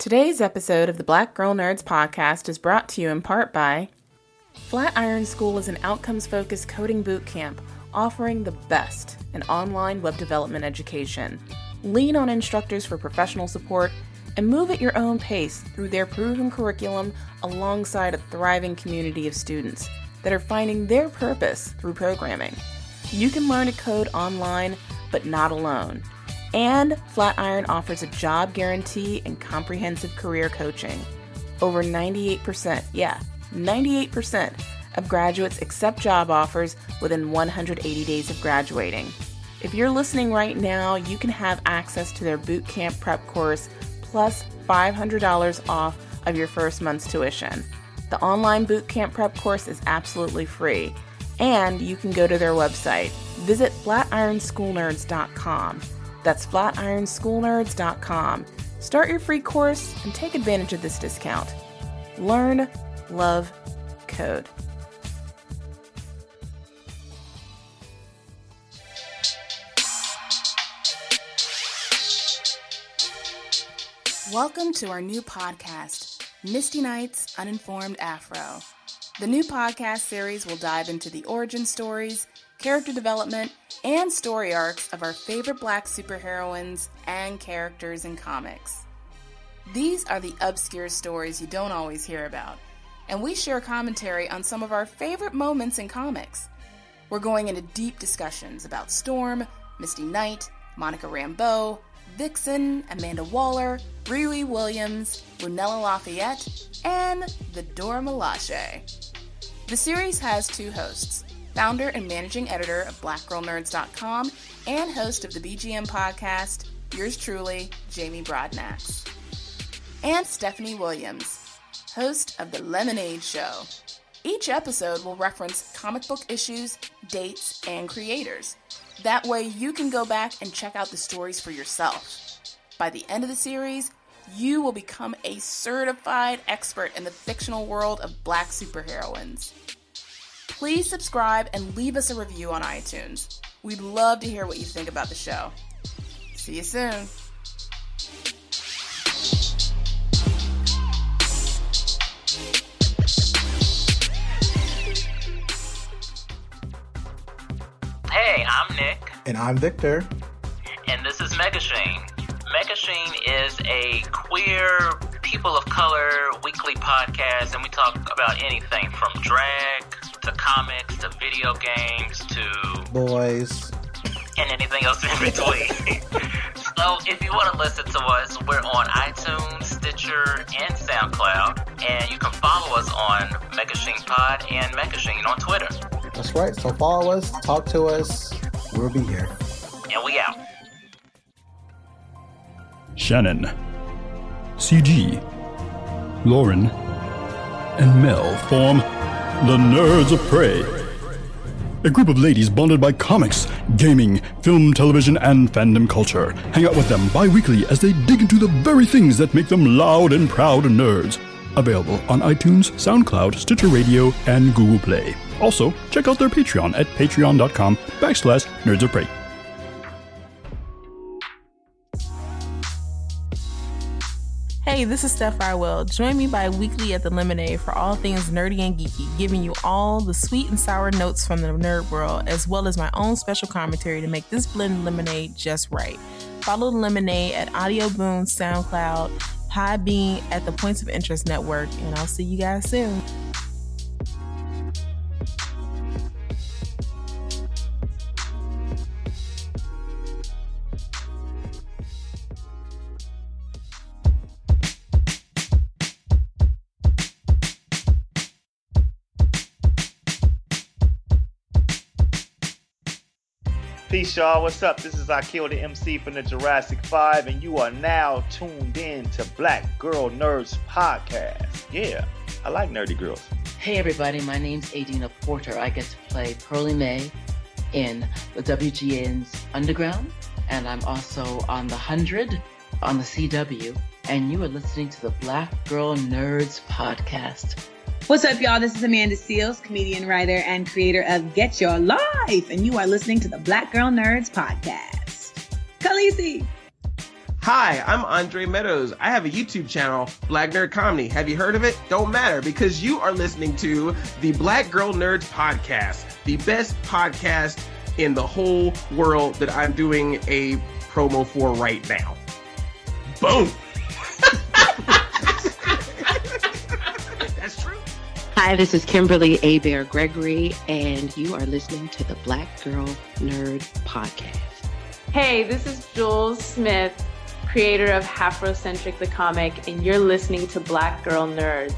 Today's episode of the Black Girl Nerds podcast is brought to you in part by Flatiron School is an outcomes focused coding boot camp offering the best in online web development education. Lean on instructors for professional support and move at your own pace through their proven curriculum alongside a thriving community of students that are finding their purpose through programming. You can learn to code online, but not alone. And Flatiron offers a job guarantee and comprehensive career coaching. Over 98%, yeah, 98% of graduates accept job offers within 180 days of graduating. If you're listening right now, you can have access to their boot camp prep course plus $500 off of your first month's tuition. The online boot camp prep course is absolutely free, and you can go to their website. Visit flatironschoolnerds.com. That's flatironschoolnerds.com. Start your free course and take advantage of this discount. Learn, love, code. Welcome to our new podcast, Misty Knight's Uninformed Afro. The new podcast series will dive into the origin stories, character development, and story arcs of our favorite black superheroines and characters in comics. These are the obscure stories you don't always hear about, and we share commentary on some of our favorite moments in comics. We're going into deep discussions about Storm, Misty Knight, Monica Rambeau, Vixen, Amanda Waller, Riri Williams, Lunella Lafayette, and the Dora Milaje. The series has two hosts founder and managing editor of BlackGirlNerds.com, and host of the BGN podcast, yours truly, Jamie Broadnax. And Stephanie Williams, host of The Lemonade Show. Each episode will reference comic book issues, dates, and creators. That way, you can go back and check out the stories for yourself. By the end of the series, you will become a certified expert in the fictional world of black superheroines. Please subscribe and leave us a review on iTunes. We'd love to hear what you think about the show. See you soon. Hey, I'm Nick. And I'm Victor. And this is Megashine. Megashine is a queer, people of color weekly podcast, and we talk about anything from drag to comics to video games to boys and anything else in between. so if you want to listen to us, we're on iTunes, Stitcher, and SoundCloud, and you can follow us on Megashine Pod and Megashine on Twitter. That's right. So follow us, talk to us. We'll be here. And we out. Shannon, CG, Lauren, and Mel form the Nerds of Prey. A group of ladies bonded by comics, gaming, film, television, and fandom culture. Hang out with them bi weekly as they dig into the very things that make them loud and proud nerds. Available on iTunes, SoundCloud, Stitcher Radio, and Google Play. Also, check out their Patreon at patreon.com backslash nerds of prey. Hey, this is Steph Farwell. Join me bi weekly at the Lemonade for all things nerdy and geeky, giving you all the sweet and sour notes from the nerd world, as well as my own special commentary to make this blend lemonade just right. Follow the Lemonade at Audio Boom, SoundCloud, Podbean at the Points of Interest Network, and I'll see you guys soon. Peace, y'all. What's up? This is Akil, the MC from the Jurassic 5, and you are now tuned in to Black Girl Nerds Podcast. Yeah, I like nerdy girls. Hey, everybody. My name's Adina Porter. I get to play Pearly Mae in the WGN's Underground, and I'm also on The 100 on the CW, and you are listening to the Black Girl Nerds Podcast. What's up, y'all? This is Amanda Seales, comedian, writer, and creator of Get Your Life, and you are listening to the Black Girl Nerds podcast. Khaleesi. Hi, I'm Andre Meadows. I have a YouTube channel, Black Nerd Comedy. Have you heard of it? Don't matter because you are listening to the Black Girl Nerds podcast, the best podcast in the whole world that I'm doing a promo for right now. Boom. Hi, this is Kimberly Abear Gregory, and you are listening to the Black Girl Nerd Podcast. Hey, this is Jules Smith, creator of Afrocentric the Comic, and you're listening to Black Girl Nerds.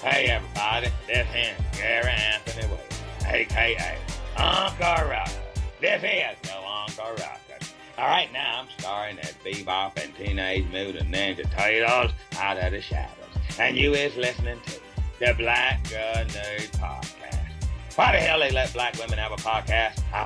Hey, everybody, this is Gary Anthony Williams, aka Uncle Ruckus. This is the Uncle Ruckus. All right, now I'm starring as Bebop and Teenage Mutant Ninja Turtles out of the shadows. And you is listening to the Black Girl Nerd Podcast. Why the hell they let black women have a podcast? I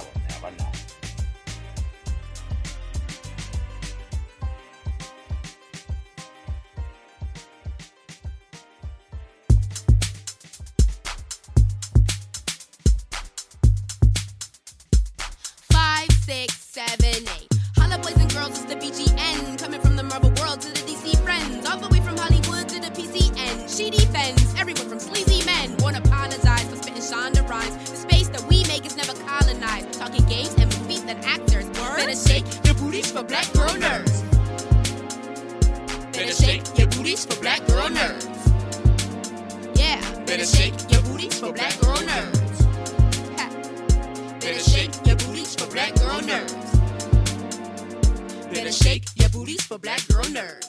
for black girl nerds.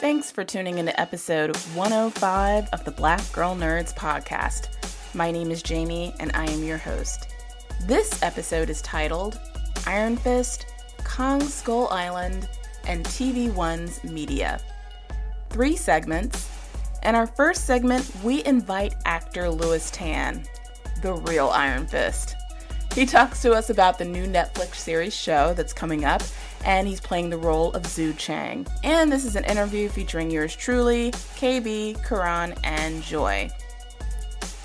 Thanks for tuning into episode 105 of the Black Girl Nerds podcast. My name is Jamie and I am your host. This episode is titled Iron Fist, Kong Skull Island, and TV One's Media. Three segments. In our first segment, we invite actor Lewis Tan, the real Iron Fist. He talks to us about the new Netflix series show that's coming up, and he's playing the role of Zhou Cheng. And this is an interview featuring yours truly, KB, Karan, and Joy.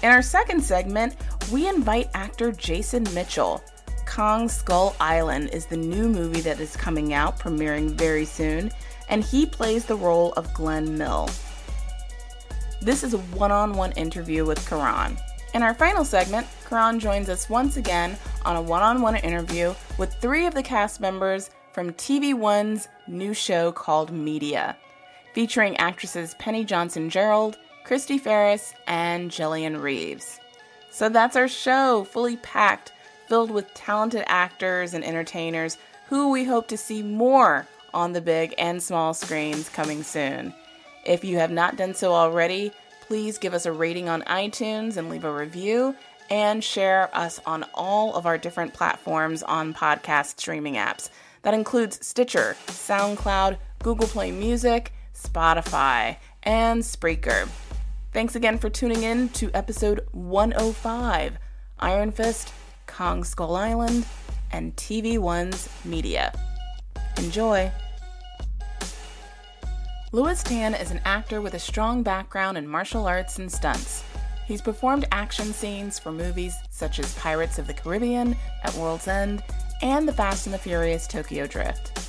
In our second segment, we invite actor Jason Mitchell. Kong Skull Island is the new movie that is coming out, premiering very soon, and he plays the role of Glenn Mill. This is a one on one interview with Karan. In our final segment, Karan joins us once again on a one on one interview with three of the cast members from TV One's new show called Media, featuring actresses Penny Johnson Jerald, Chrystee Pharris, and Jillian Reeves. So that's our show, fully packed, filled with talented actors and entertainers who we hope to see more on the big and small screens coming soon. If you have not done so already, please give us a rating on iTunes and leave a review and share us on all of our different platforms on podcast streaming apps. That includes Stitcher, SoundCloud, Google Play Music, Spotify, and Spreaker. Thanks again for tuning in to episode 105 Iron Fist, Kong Skull Island, and TV One's Media. Enjoy! Lewis Tan is an actor with a strong background in martial arts and stunts. He's performed action scenes for movies such as Pirates of the Caribbean, At World's End, and The Fast and the Furious Tokyo Drift.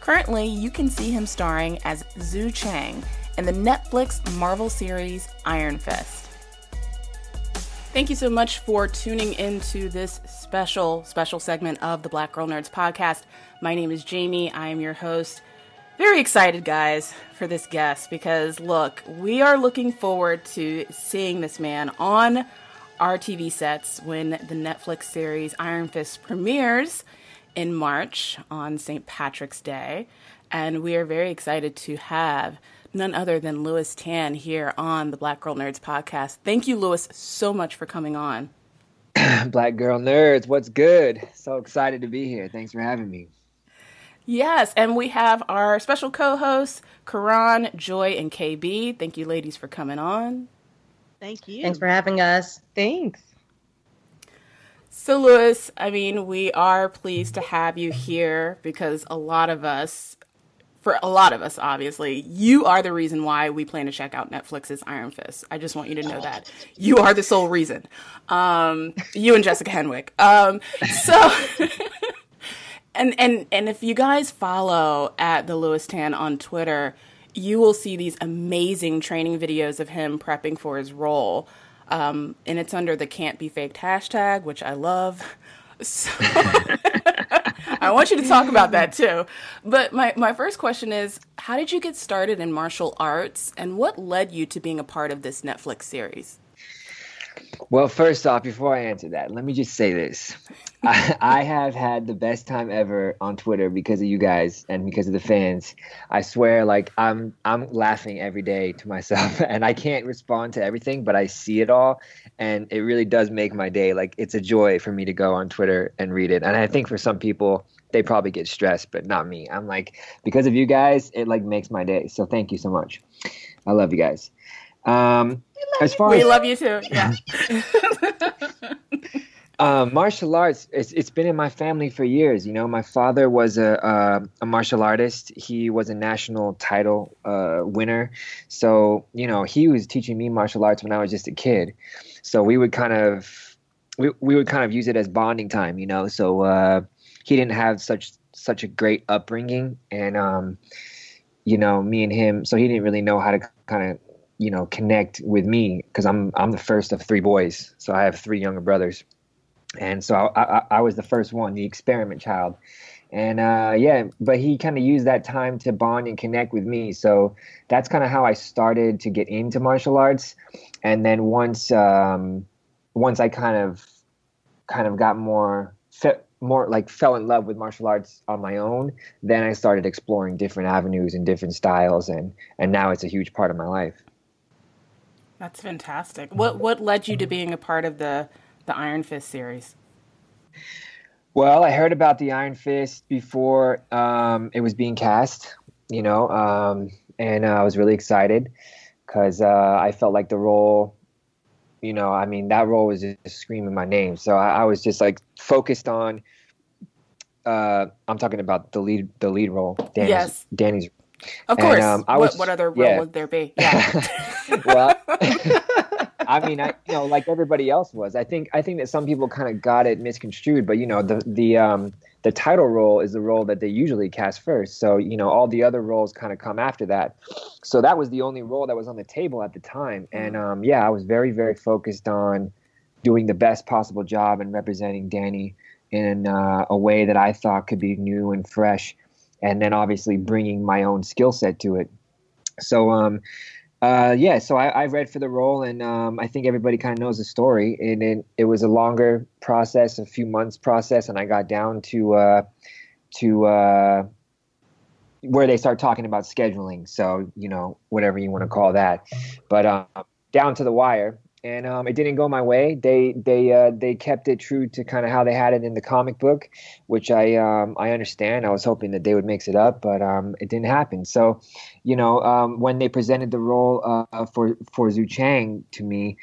Currently, you can see him starring as Zhou Cheng in the Netflix Marvel series Iron Fist. Thank you so much for tuning into this special, special segment of the Black Girl Nerds podcast. My name is Jamie. I am your host. Very excited, guys, for this guest because look, we are looking forward to seeing this man on our TV sets when the Netflix series Iron Fist premieres in March on St. Patrick's Day. And we are very excited to have none other than Lewis Tan here on the Black Girl Nerds podcast. Thank you, Lewis, so much for coming on. Black Girl Nerds, what's good? So excited to be here. Thanks for having me. Yes, and we have our special co hosts, Karan, Joy, and KB. Thank you, ladies, for coming on. Thank you. Thanks for having us. Thanks. So, Lewis, I mean, we are pleased to have you here because a lot of us, for a lot of us, obviously, you are the reason why we plan to check out Netflix's Iron Fist. I just want you to know that. You are the sole reason. Um, you and Jessica Henwick. Um, so. and and and if you guys follow at the Lewis Tan on Twitter, you will see these amazing training videos of him prepping for his role. Um, and it's under the can't be faked hashtag, which I love. So I want you to talk about that too. But my, my first question is How did you get started in martial arts and what led you to being a part of this Netflix series? Well, first off, before I answer that, let me just say this. I, I, have had the best time ever on Twitter because of you guys and because of the fans. I swear, like I'm I'm laughing every day to myself and I can't respond to everything, but I see it all and it really does make my day. Like it's a joy for me to go on Twitter and read it. And I think for some people they probably get stressed, but not me. I'm like because of you guys, it like makes my day. So thank you so much. I love you guys. Um, as far we as, love you too. Yeah. um, martial arts, it's, it's been in my family for years. You know, my father was a, a, a martial artist. He was a national title uh, winner. So, you know, he was teaching me martial arts when I was just a kid. So we would kind of, we, we would kind of use it as bonding time, you know. So uh, he didn't have such such a great upbringing, and um, you know, me and him. So he didn't really know how to kind of you know connect with me because I'm I'm the first of three boys, so I have three younger brothers, and so I, I, I was the first one, the experiment child, and uh, yeah, but he kind of used that time to bond and connect with me. So that's kind of how I started to get into martial arts, and then once um, once I kind of kind of got more fit more like fell in love with martial arts on my own then i started exploring different avenues and different styles and and now it's a huge part of my life that's fantastic. What what led you to being a part of the the Iron Fist series? Well, I heard about the Iron Fist before um, it was being cast, you know, um, and uh, I was really excited because uh, I felt like the role, you know, I mean, that role was just screaming my name. So I, I was just like focused on. Uh, I'm talking about the lead, the lead role, Danny's, yes. Danny's of course. And, um, I what, was, what other role yeah. would there be? Yeah. well, I mean, I you know, like everybody else was. I think I think that some people kind of got it misconstrued, but you know, the the um the title role is the role that they usually cast first. So you know, all the other roles kind of come after that. So that was the only role that was on the table at the time, and um, yeah, I was very very focused on doing the best possible job and representing Danny in uh, a way that I thought could be new and fresh and then obviously bringing my own skill set to it. So, um, uh, yeah, so I, I, read for the role, and um, I think everybody kind of knows the story. And it, it, was a longer process, a few months process, and I got down to uh, to uh, where they start talking about scheduling. So you know, whatever you want to call that, but um, down to the wire and um, it didn't go my way. They they uh, they kept it true to kind of how they had it in the comic book, which I um, I understand. I was hoping that they would mix it up, but um, it didn't happen. So, you know, um, when they presented the role uh, for for Zhou Cheng to me,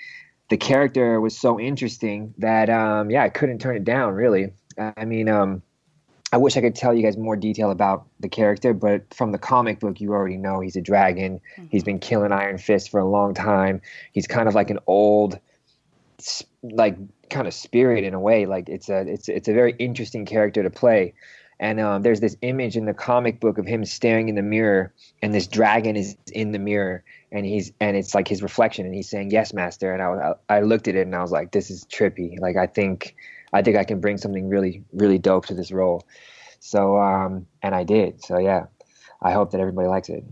the character was so interesting that um, yeah, I couldn't turn it down. Really, I mean. I wish I could tell you guys more detail about the character, but from the comic book, you already know he's a dragon. Mm-hmm. He's been killing Iron Fist for a long time. He's kind of like an old, like kind of spirit in a way. Like it's a it's it's a very interesting character to play. And um, there's this image in the comic book of him staring in the mirror, and this dragon is in the mirror, and he's and it's like his reflection, and he's saying "Yes, master." And I I looked at it and I was like, "This is trippy." Like I think I think I can bring something really, really dope to this role. So, um, and I did. So, yeah, I hope that everybody likes it.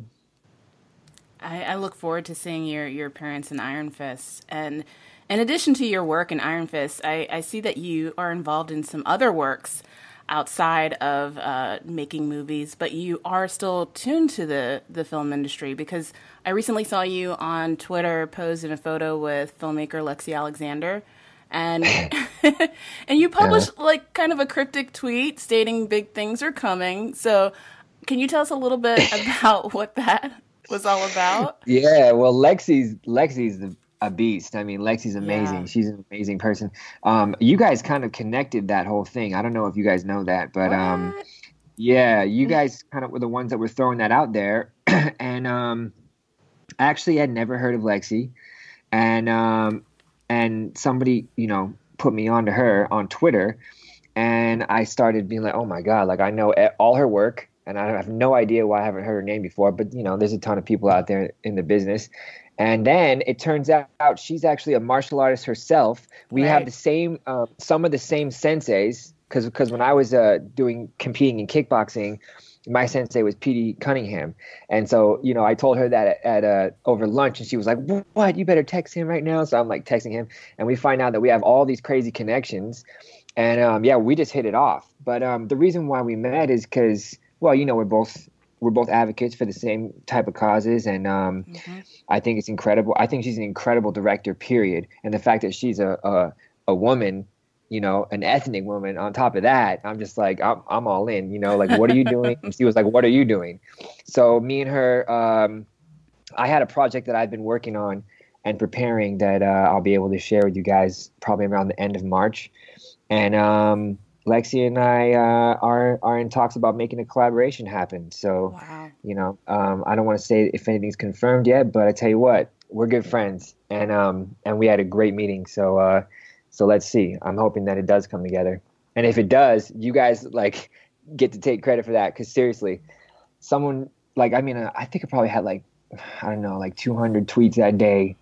I, I look forward to seeing your, your appearance in Iron Fist. And in addition to your work in Iron Fist, I, I see that you are involved in some other works outside of uh, making movies, but you are still tuned to the, the film industry because I recently saw you on Twitter pose in a photo with filmmaker Lexi Alexander and and you published yeah. like kind of a cryptic tweet stating big things are coming. So, can you tell us a little bit about what that was all about? Yeah, well, Lexi's Lexi's the a beast. I mean, Lexi's amazing. Yeah. She's an amazing person. Um, you guys kind of connected that whole thing. I don't know if you guys know that, but um, yeah, you guys kind of were the ones that were throwing that out there. and um, actually, I'd never heard of Lexi, and um, and somebody, you know, put me onto her on Twitter, and I started being like, oh my god, like I know all her work, and I have no idea why I haven't heard her name before. But you know, there's a ton of people out there in the business. And then it turns out she's actually a martial artist herself. We have the same, um, some of the same senseis, because because when I was uh, doing competing in kickboxing, my sensei was P.D. Cunningham, and so you know I told her that at, at uh, over lunch, and she was like, "What? You better text him right now." So I'm like texting him, and we find out that we have all these crazy connections, and um, yeah, we just hit it off. But um, the reason why we met is because, well, you know, we're both we're both advocates for the same type of causes, and um, I think it's incredible. I think she's an incredible director, period. And the fact that she's a a, a woman, you know, an ethnic woman. On top of that, I'm just like, I'm I'm all in. You know, like, what are you doing? and she was like, what are you doing? So me and her, um, I had a project that I've been working on and preparing that uh, I'll be able to share with you guys probably around the end of March. And um, Lexi and I uh, are are in talks about making a collaboration happen. So Wow. you know, um, I don't want to say if anything's confirmed yet, but I tell you what, we're good friends, and um, and we had a great meeting. So uh, so let's see. I'm hoping that it does come together, and if it does, you guys like get to take credit for that. Because seriously, someone like I mean, uh, I think I probably had like I don't know, like 200 tweets that day,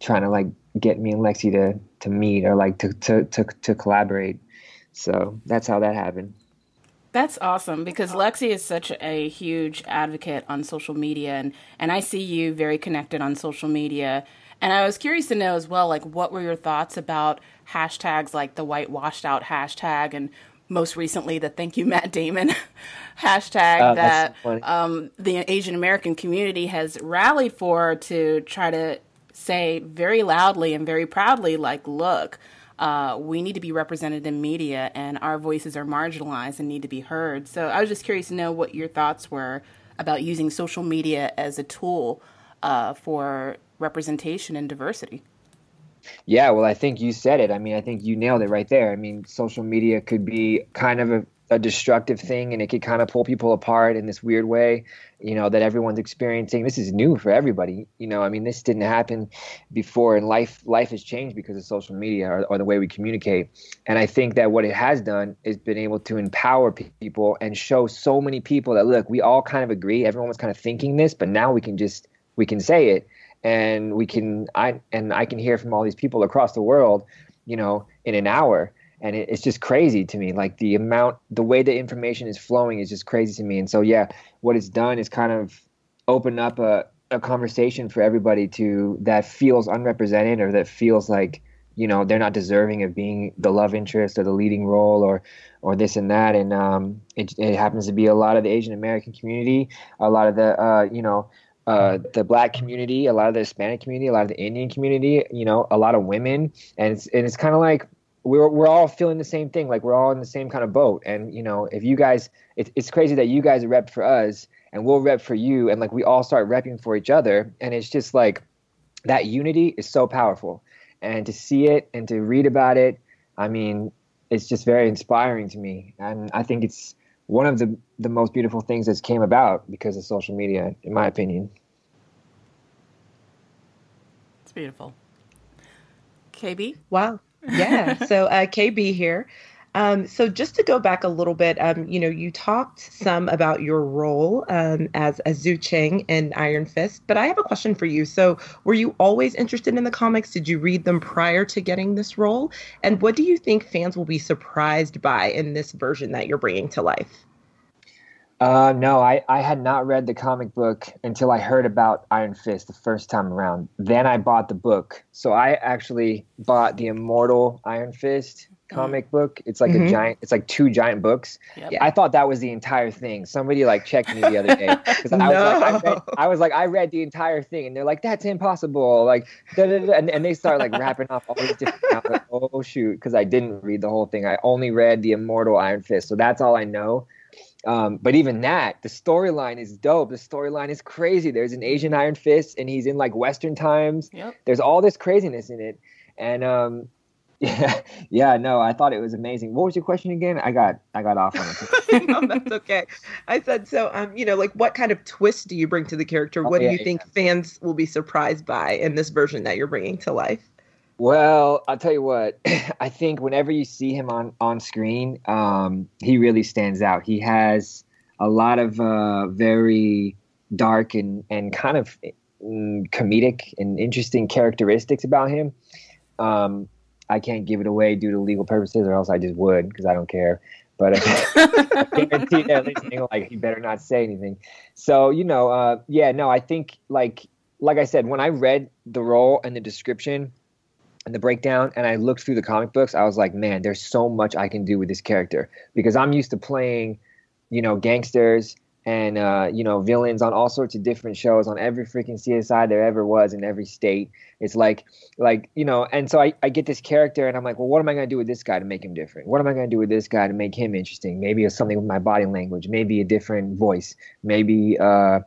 trying to like get me and Lexi to to meet or like to to to, to collaborate. So that's how that happened. That's awesome because Lexi is such a huge advocate on social media and and I see you very connected on social media. And I was curious to know as well, like what were your thoughts about hashtags like the white washed out hashtag and most recently the thank you Matt Damon hashtag Oh, that so um, the Asian American community has rallied for to try to say very loudly and very proudly, like, look, uh, we need to be represented in media and our voices are marginalized and need to be heard. So I was just curious to know what your thoughts were about using social media as a tool uh, for representation and diversity. Yeah, well, I think you said it. I mean, I think you nailed it right there. I mean, social media could be kind of a, a destructive thing and it could kind of pull people apart in this weird way, you know, that everyone's experiencing. This is new for everybody. You know, I mean, this didn't happen before and life life has changed because of social media or, or the way we communicate. And I think that what it has done is been able to empower people and show so many people that look, we all kind of agree. Everyone was kind of thinking this, but now we can just we can say it and we can i and i can hear from all these people across the world you know in an hour. And it, it's just crazy to me. Like the amount the way the information is flowing is just crazy to me. And so yeah what it's done is kind of open up a, a conversation for everybody to that feels unrepresented or that feels like you know they're not deserving of being the love interest or the leading role or or this and that. And um it, it happens to be a lot of the asian american community a lot of the uh you know uh, the black community, a lot of the Hispanic community, a lot of the Indian community, you know, a lot of women, and it's and it's kind of like we're we're all feeling the same thing, like we're all in the same kind of boat. And you know, if you guys, it, it's crazy that you guys rep for us, and we'll rep for you, and like we all start repping for each other, and it's just like that unity is so powerful, and to see it and to read about it, I mean, it's just very inspiring to me, and I think it's one of the the most beautiful things that's came about because of social media, in my opinion. It's beautiful. KB? Wow. Yeah. so uh, KB here. Um, so just to go back a little bit, um, you know, you talked some about your role um, as Zhou Cheng in Iron Fist, but I have a question for you. So, were you always interested in the comics? Did you read them prior to getting this role? And what do you think fans will be surprised by in this version that you're bringing to life? Uh, no, I, I had not read the comic book until I heard about Iron Fist the first time around. Then I bought the book. So I actually bought the Immortal Iron Fist comic book. It's like Mhm. a giant, it's like two giant books. Yep. I thought that was the entire thing. Somebody like checked me the other day because I was like, I read, I was like, I read the entire thing, and they're like, that's impossible. Like, da, da, da, and, and they start like wrapping up all these different. I was like, oh shoot, because I didn't read the whole thing. I only read the Immortal Iron Fist, so that's all I know. Um, but even that, the storyline is dope. The storyline is crazy. There's an Asian Iron Fist, and he's in like Western times. Yep. There's all this craziness in it, and um, yeah, yeah. No, I thought it was amazing. What was your question again? I got I got off on it. no, that's okay. I said so. Um, you know, like what kind of twist do you bring to the character? Oh, What yeah, do you think fans will be surprised by in this version that you're bringing to life? Well, I'll tell you what. I think whenever you see him on on screen, um, he really stands out. He has a lot of uh, very dark and and kind of mm, comedic and interesting characteristics about him. Um, I can't give it away due to legal purposes, or else I just would because I don't care. But I guarantee at least like he better not say anything. So you know, uh, yeah, no, I think like like I said, when I read the role and the description and the breakdown and I looked through the comic books, I was like, man, there's so much I can do with this character because I'm used to playing, you know, gangsters and uh, you know, villains on all sorts of different shows on every freaking CSI there ever was in every state. It's like like, you know, and so I, I get this character and I'm like, well, what am I gonna do with this guy to make him different? What am I gonna do with this guy to make him interesting? Maybe it's something with my body language, maybe a different voice, maybe uh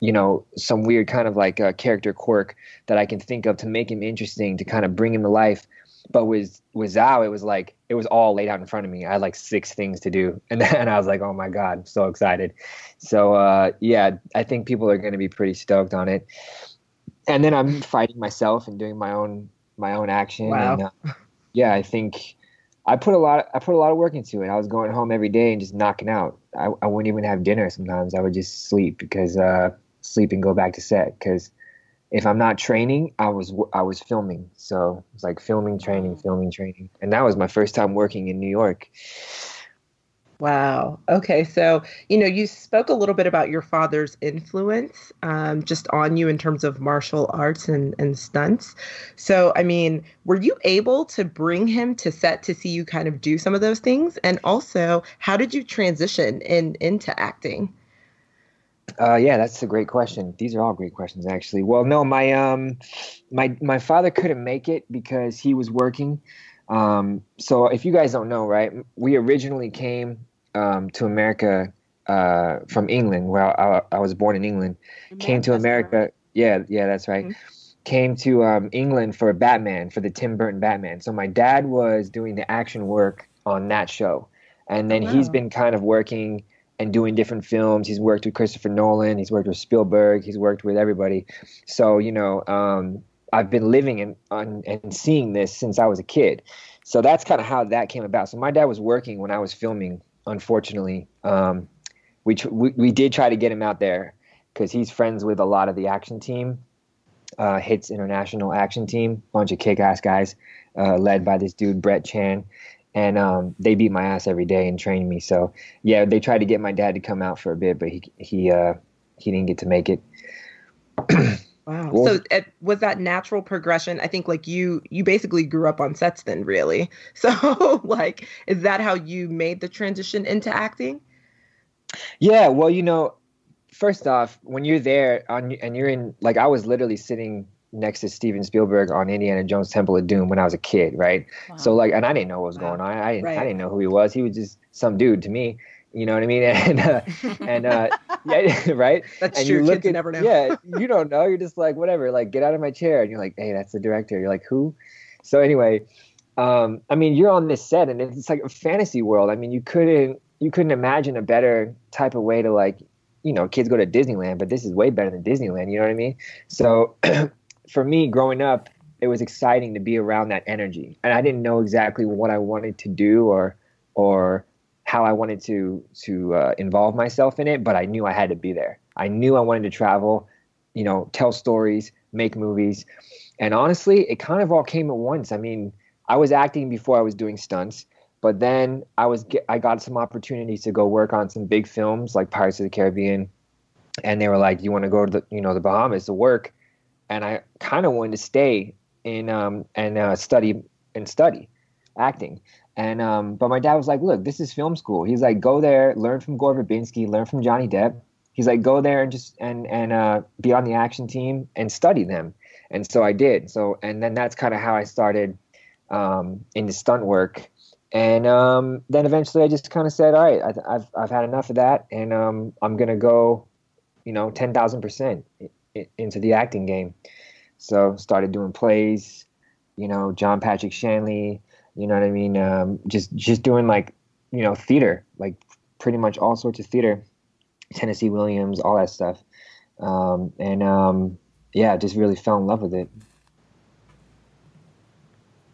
you know some weird kind of like a character quirk that I can think of to make him interesting to kind of bring him to life. But with with Zhou, it was like it was all laid out in front of me. I had like six things to do, and then I was like, oh my god, I'm so excited. So uh, yeah, I think people are going to be pretty stoked on it. And then I'm fighting myself and doing my own my own action. Wow. And, uh, yeah, I think I put a lot. I put a lot of work into it. I was going home every day and just knocking out. I, I wouldn't even have dinner sometimes. I would just sleep because uh, sleep and go back to set. Because if I'm not training, I was I was filming. So it's like filming, training, filming, training, and that was my first time working in New York. Wow. Okay. So, you know, you spoke a little bit about your father's influence um, just on you in terms of martial arts and, and stunts. So, I mean, were you able to bring him to set to see you kind of do some of those things? And also, how did you transition in into acting? Uh, yeah, that's a great question. These are all great questions, actually. Well, no, my um, my my father couldn't make it because he was working. Um, so if you guys don't know, right, we originally came um, to America uh, from England, where I, I was born in England. came to America. Yeah, yeah, that's right. Came to um, England for Batman, for the Tim Burton Batman. So my dad was doing the action work on that show, and then he's wow. been kind of working and doing different films. He's worked with Christopher Nolan. He's worked with Spielberg. He's worked with everybody. So you know, um, I've been living and on and seeing this since I was a kid. So that's kind of how that came about. So my dad was working when I was filming. Unfortunately, um, we, tr- we we did try to get him out there because he's friends with a lot of the action team, uh, Hits International Action Team, bunch of kick-ass guys, uh, led by this dude Brett Chan, and um, they beat my ass every day and trained me. So yeah, they tried to get my dad to come out for a bit, but he he uh, he didn't get to make it. Wow. So it, was that natural progression? I think like you you basically grew up on sets then, really. So like, is that how you made the transition into acting? Yeah, well, you know, first off, when you're there on and you're in like I was literally sitting next to Steven Spielberg on Indiana Jones Temple of Doom when I was a kid, right? So like and I didn't know what was going on. I I, Right. I didn't know who he was. He was just some dude to me. You know what I mean? And uh, and uh, yeah, right. That's and true. You look Kids at, never know. Yeah, you don't know. You're just like whatever. Like get out of my chair, and you're like, hey, that's the director. You're like who? So anyway, um, I mean, you're on this set, and it's like a fantasy world. I mean, you couldn't you couldn't imagine a better type of way to like, you know, kids go to Disneyland, but this is way better than Disneyland. You know what I mean? So for me, growing up, it was exciting to be around that energy, and I didn't know exactly what I wanted to do or or how I wanted to to uh, involve myself in it, but I knew I had to be there. I knew I wanted to travel, you know, tell stories, make movies, and honestly, it kind of all came at once. I mean, I was acting before I was doing stunts, but then I was I got some opportunities to go work on some big films like Pirates of the Caribbean, and they were like, "You want to go to the you know the Bahamas to work?" And I kind of wanted to stay in um, and uh, study and study acting. And um, but my dad was like, "Look, this is film school." He's like, "Go there, learn from Gore Verbinski, learn from Johnny Depp." He's like, "Go there and just and and uh, be on the action team and study them." And so I did. So and then that's kind of how I started um, into stunt work. And um, then eventually I just kind of said, all right, I, have I've had enough of that, and um, I'm gonna go, you know, ten thousand percent into the acting game. So started doing plays, you know, John Patrick Shanley, you know what I mean? Um, just just doing like, you know, theater, like pretty much all sorts of theater, Tennessee Williams, all that stuff, um, and um, yeah, just really fell in love with it.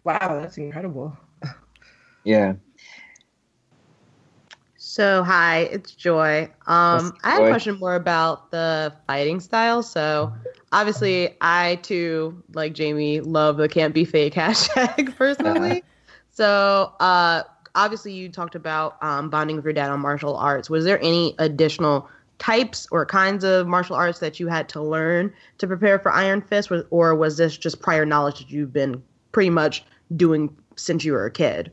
Wow, that's incredible. Yeah. So hi, it's Joy. Um, I had a question more about the fighting style. So obviously, I too, like Jamie, love the "can't be fake" hashtag personally. Uh-huh. So uh, obviously, you talked about um, bonding with your dad on martial arts. Was there any additional types or kinds of martial arts that you had to learn to prepare for Iron Fist, or was this just prior knowledge that you've been pretty much doing since you were a kid?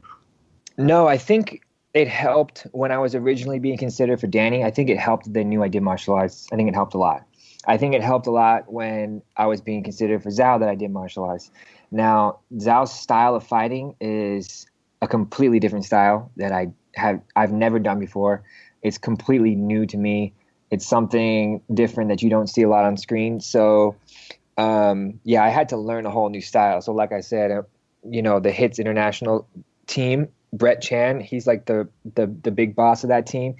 No, I think it helped when I was originally being considered for Danny. I think it helped that they knew I did martial arts. I think it helped a lot. I think it helped a lot when I was being considered for Zhou that I did martial arts. Now, Zhou's style of fighting is a completely different style that I have I've never done before. It's completely new to me. It's something different that you don't see a lot on screen. So, um, yeah, I had to learn a whole new style. So, like I said, uh, you know, the Hits International team Brett Chan, he's like the the the big boss of that team.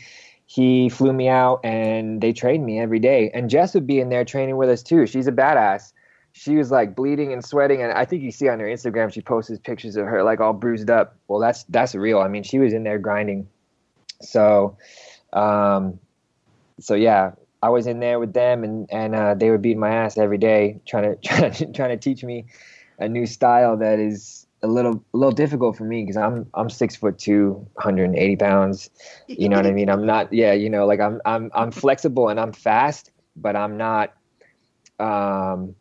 He flew me out and they trained me every day. And Jess would be in there training with us too. She's a badass. She was like bleeding and sweating, and I think you see on her Instagram she posts pictures of her like all bruised up. Well, that's that's real. I mean, she was in there grinding. So, um, so yeah, I was in there with them, and and uh, they were beating my ass every day, trying to trying to, trying to teach me a new style that is a little a little difficult for me because I'm I'm six foot two, 180 pounds. You know what I mean? I'm not yeah, you know, like I'm I'm I'm flexible and I'm fast, but I'm not um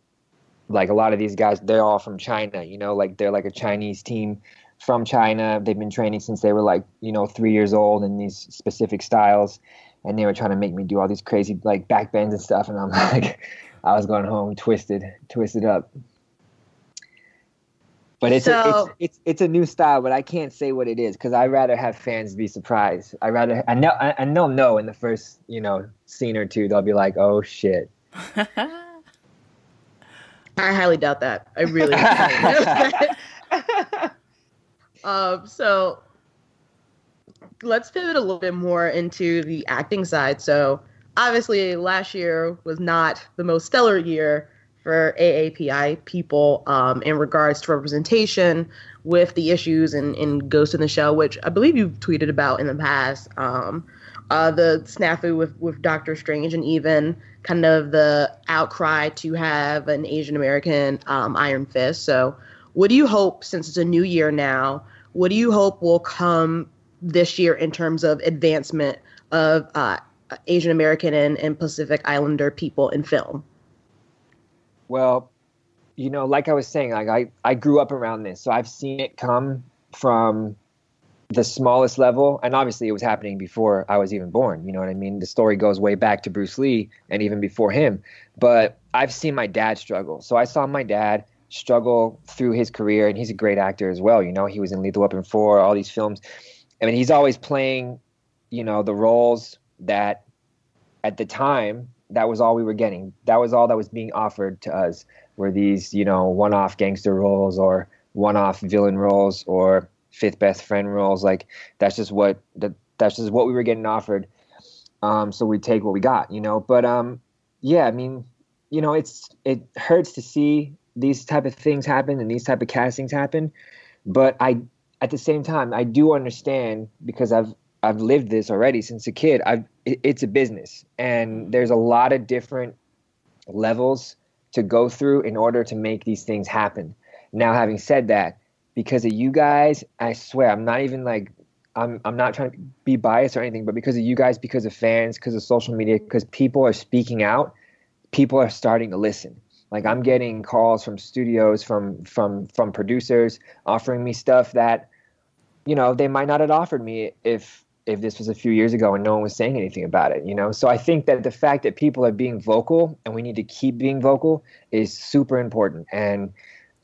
like a lot of these guys, they're all from China, you know, like they're like a Chinese team from China. They've been training since they were like, you know, three years old in these specific styles. And they were trying to make me do all these crazy like back bends and stuff. And I'm like, I was going home twisted, twisted up. But it's, so, a, it's it's it's a new style, but I can't say what it is because I rather have fans be surprised. I rather I know I, I know no in the first you know scene or two they'll be like, oh shit. I highly doubt that. I really. um. So let's pivot a little bit more into the acting side. So obviously, last year was not the most stellar year for AAPI people um, in regards to representation with the issues in, in Ghost in the Shell, which I believe you've tweeted about in the past. Um, uh, the snafu with, with Doctor Strange, and even kind of the outcry to have an Asian American um, Iron Fist. So, what do you hope, since it's a new year now, what do you hope will come this year in terms of advancement of uh, Asian American and, and Pacific Islander people in film? Well, you know, like I was saying, like I, I grew up around this, so I've seen it come from the smallest level, and obviously it was happening before I was even born. You know what I mean? The story goes way back to Bruce Lee and even before him. But I've seen my dad struggle. So I saw my dad struggle through his career, and he's a great actor as well. You know, he was in Lethal Weapon 4, all these films. I mean, he's always playing, you know, the roles that at the time that was all we were getting. That was all that was being offered to us were these, you know, one-off gangster roles or one-off villain roles or fifth best friend roles. Like that's just what that that's just what we were getting offered. Um, so we take what we got, you know. But um, yeah, I mean, you know, it's it hurts to see these type of things happen and these type of castings happen. But I, at the same time, I do understand because I've I've lived this already since a kid. I've it's a business, and mm-hmm. there's a lot of different levels to go through in order to make these things happen. Now, having said that, because of you guys, I swear I'm not even like I'm I'm not trying to be biased or anything, but because of you guys, because of fans, because of social media, because people are speaking out, people are starting to listen. Like I'm getting calls from studios, from from from producers offering me stuff that, you know, they might not have offered me if if this was a few years ago and no one was saying anything about it, you know? So I think that the fact that people are being vocal and we need to keep being vocal is super important. And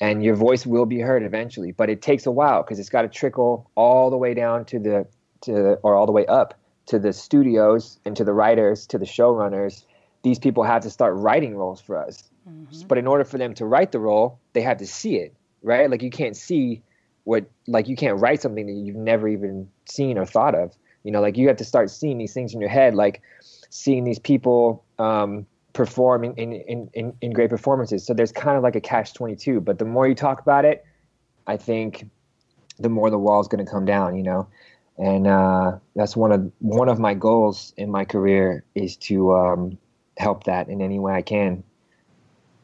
and your voice will be heard eventually. But it takes a while because it's got to trickle all the way down to the to or all the way up to the studios and to the writers to the showrunners. These people have to start writing roles for us. Mm-hmm. But in order for them to write the role, they have to see it, right? Like you can't see what like you can't write something that you've never even seen or thought of. You know, like you have to start seeing these things in your head, like seeing these people um, perform in, in, in, in great performances. So there's kind of like a catch 22. But the more you talk about it, I think the more the wall's going to come down, you know? And uh, that's one of one of my goals in my career is to um, help that in any way I can.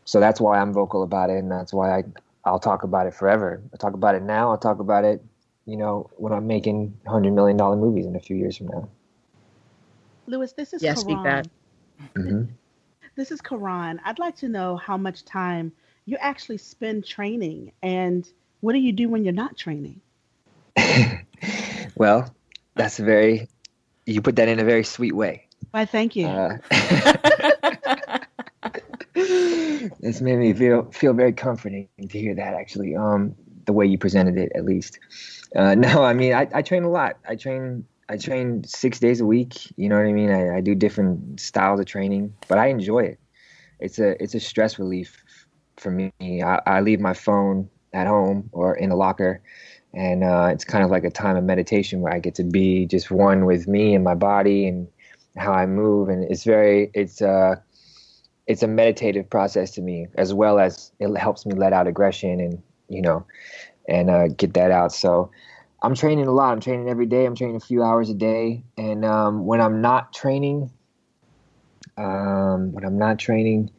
So that's why I'm vocal about it, and that's why I I'll talk about it forever. I talk about it now. I'll talk about it, you know, when I'm making hundred million dollar movies in a few years from now. Lewis, this is Yeah, Karan. speak that. hmm This is Karan. I'd like to know how much time you actually spend training and what do you do when you're not training? Well, that's a very you put that in a very sweet way. Why, thank you. Uh, this made me feel feel very comforting to hear that actually. Um, the way you presented it, at least. Uh, no, I mean I, I train a lot. I train I train six days a week. You know what I mean? I, I do different styles of training, but I enjoy it. It's a it's a stress relief for me. I, I leave my phone at home or in a locker, and uh, it's kind of like a time of meditation where I get to be just one with me and my body and how I move, and it's very it's uh it's a meditative process to me as well as it helps me let out aggression and you know and uh, get that out. So I'm training a lot. I'm training every day. I'm training a few hours a day, and um, when I'm not training, um, when I'm not training.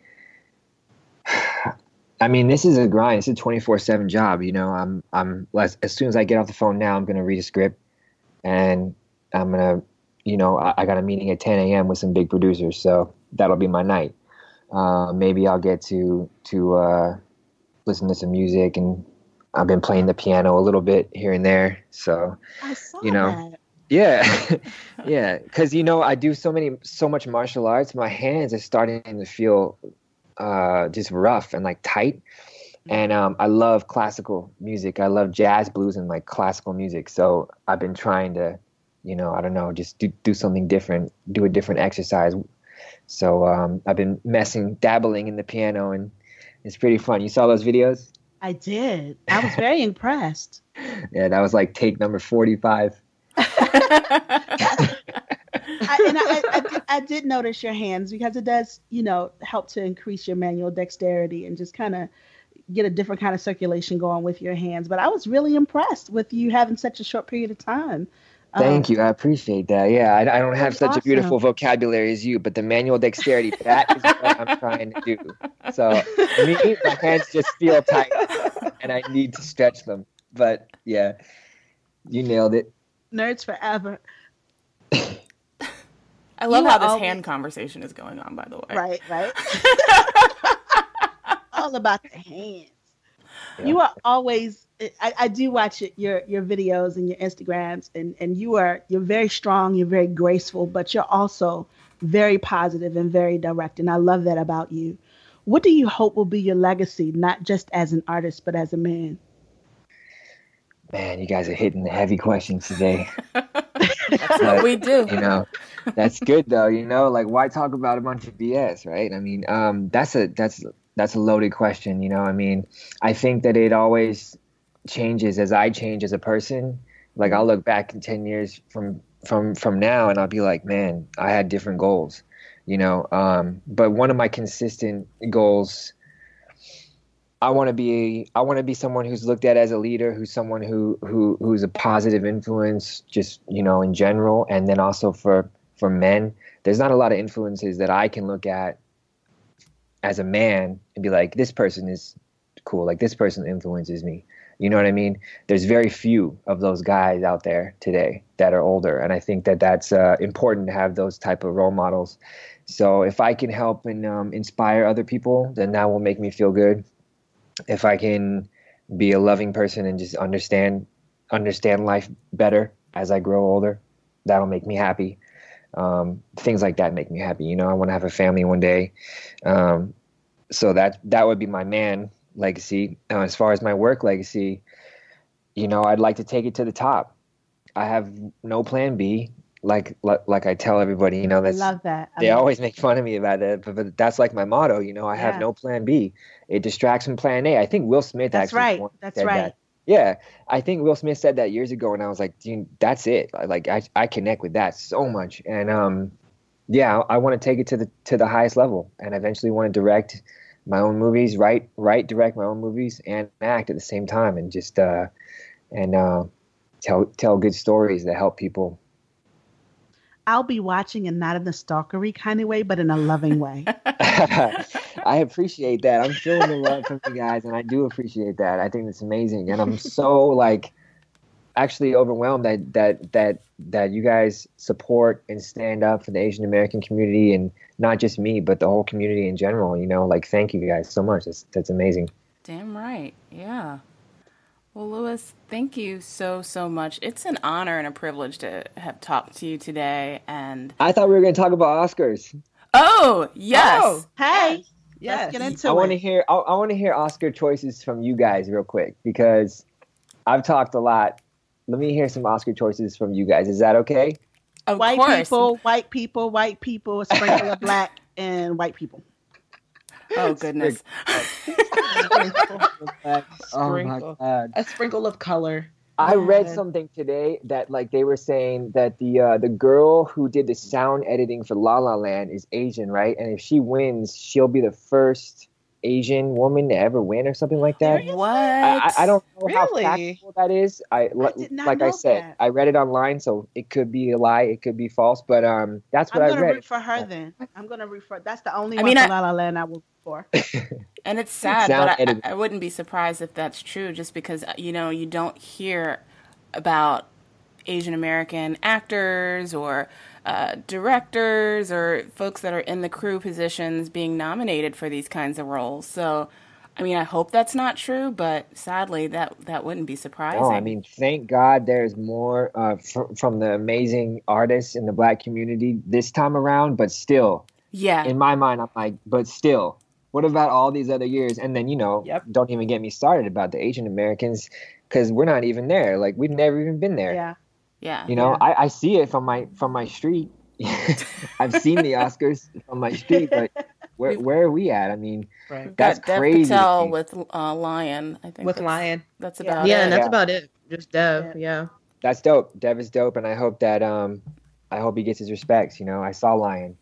I mean, this is a grind. It's a 24/7 job. You know, I'm I'm as, as soon as I get off the phone now, I'm gonna read a script, and I'm gonna, you know, I, I got a meeting at 10 a.m. with some big producers, so that'll be my night. Uh, maybe I'll get to to uh, listen to some music, and I've been playing the piano a little bit here and there. So, you know, that. yeah, yeah, because you know I do so many so much martial arts. My hands are starting to feel uh, just rough and like tight. And um, I love classical music. I love jazz, blues, and like classical music. So I've been trying to, you know, I don't know, just do do something different, do a different exercise. So um, I've been messing, dabbling in the piano, and it's pretty fun. You saw those videos? I did. I was very impressed. Yeah, that was like take number forty-five. I, and I, I, did, I did notice your hands because it does, you know, help to increase your manual dexterity and just kind of get a different kind of circulation going with your hands. But I was really impressed with you having such a short period of time. Thank Um, you. I appreciate that. Yeah, I, I don't have That's such a beautiful vocabulary as you, but the manual dexterity, that is what I'm trying to do. So me, my hands just feel tight and I need to stretch them. But yeah, you nailed it. Nerds forever. I love You how this always- hand conversation is going on, by the way. Right, right. All about the hands. You are always. I, I do watch your your videos and your Instagrams, and and you are you're very strong. You're very graceful, but you're also very positive and very direct, and I love that about you. What do you hope will be your legacy, not just as an artist, but as a man? Man, you guys are hitting the heavy questions today. That's what we do. You know, that's good though. You know, like why talk about a bunch of BS, right? I mean, um, that's a that's that's a loaded question. You know, I mean, I think that it always changes as I change as a person. Like I'll look back in ten years from from from now, and I'll be like, man, I had different goals. You know, um, but one of my consistent goals I want to be I want to be someone who's looked at as a leader, who's someone who who who's a positive influence, just you know in general, and then also for for men. There's not a lot of influences that I can look at as a man and be like, this person is cool, like this person influences me. You know what I mean? There's very few of those guys out there today that are older, and I think that that's uh, important to have those type of role models. So if I can help and um, inspire other people, then that will make me feel good if I can be a loving person and just understand understand life better as I grow older, that'll make me happy. Um, things like that make me happy. You know, I want to have a family one day. Um, so that that would be my man legacy. Uh, as far as my work legacy, you know, I'd like to take it to the top. I have no plan B. Like like, like I tell everybody, you know, I that's love that. I they love always make fun of me about that, but, but that's like my motto. You know, I have no plan B. It distracts from plan A. I think Will Smith That's right. That's right. that. Yeah, I think Will Smith said that years ago, and I was like, Dude, that's it. Like I, I connect with that so much, and um, yeah, I, I want to take it to the to the highest level, and eventually want to direct my own movies, write write direct my own movies, and act at the same time, and just uh, and uh, tell tell good stories that help people. I'll be watching and not in the stalkery kind of way, but in a loving way. I appreciate that. I'm feeling the love from you guys, and I do appreciate that. I think it's amazing, and I'm so like actually overwhelmed that that that that you guys support and stand up for the Asian American community, and not just me, but the whole community in general. You know, like thank you guys so much. That's that's amazing. Damn right. Yeah. Well, Lewis, thank you so, so much. It's an honor and a privilege to have talked to you today. And I thought we were going to talk about Oscars. oh, yes. Oh, hey. Yes. Let's get into I want to hear. I, I want to hear Oscar choices from you guys real quick because I've talked a lot. Let me hear some Oscar choices from you guys. Is that okay? Of white course. people, white people, white people, a sprinkle of black and white people. Oh, goodness. Oh my Sprinkle. god! A sprinkle of color. I read something today that like they were saying that the uh, the girl who did the sound editing for La La Land is Asian, right? And if she wins, she'll be the first Asian woman to ever win or something like that. What? I, I- I don't know how factual that is. I, li- did not like I said, that. I read it online, so it could be a lie, it could be false, but um, that's what I'm gonna read. root for her then. I'm gonna root for. That's the only I one mean, for I- La La Land I will root for. And it's sad, Sound but I. I wouldn't be surprised if that's true just because, uh, you know, you don't hear about Asian American actors or uh, directors or folks that are in the crew positions being nominated for these kinds of roles. So, I mean, I hope that's not true, but sadly, that, that wouldn't be surprising. No, I mean, thank God there's more uh, fr- from the amazing artists in the black community this time around, but still, yeah. in my mind, I'm like, but still, what about all these other years? And then, you know, Yep. don't even get me started about the Asian Americans because we're not even there. Like, we've never even been there. Yeah. Yeah. You know, I, I see it from my from my street. I've seen the Oscars from my street, but where where are we at? I mean, Right. We've that's got Dev crazy. to Patel with uh, Lion. I think With that's, Lion. That's about yeah, it. and that's Yeah. about it. Just Dev. Yeah. That's dope. Dev is dope, and I hope that um, I hope he gets his respects. You know, I saw Lion.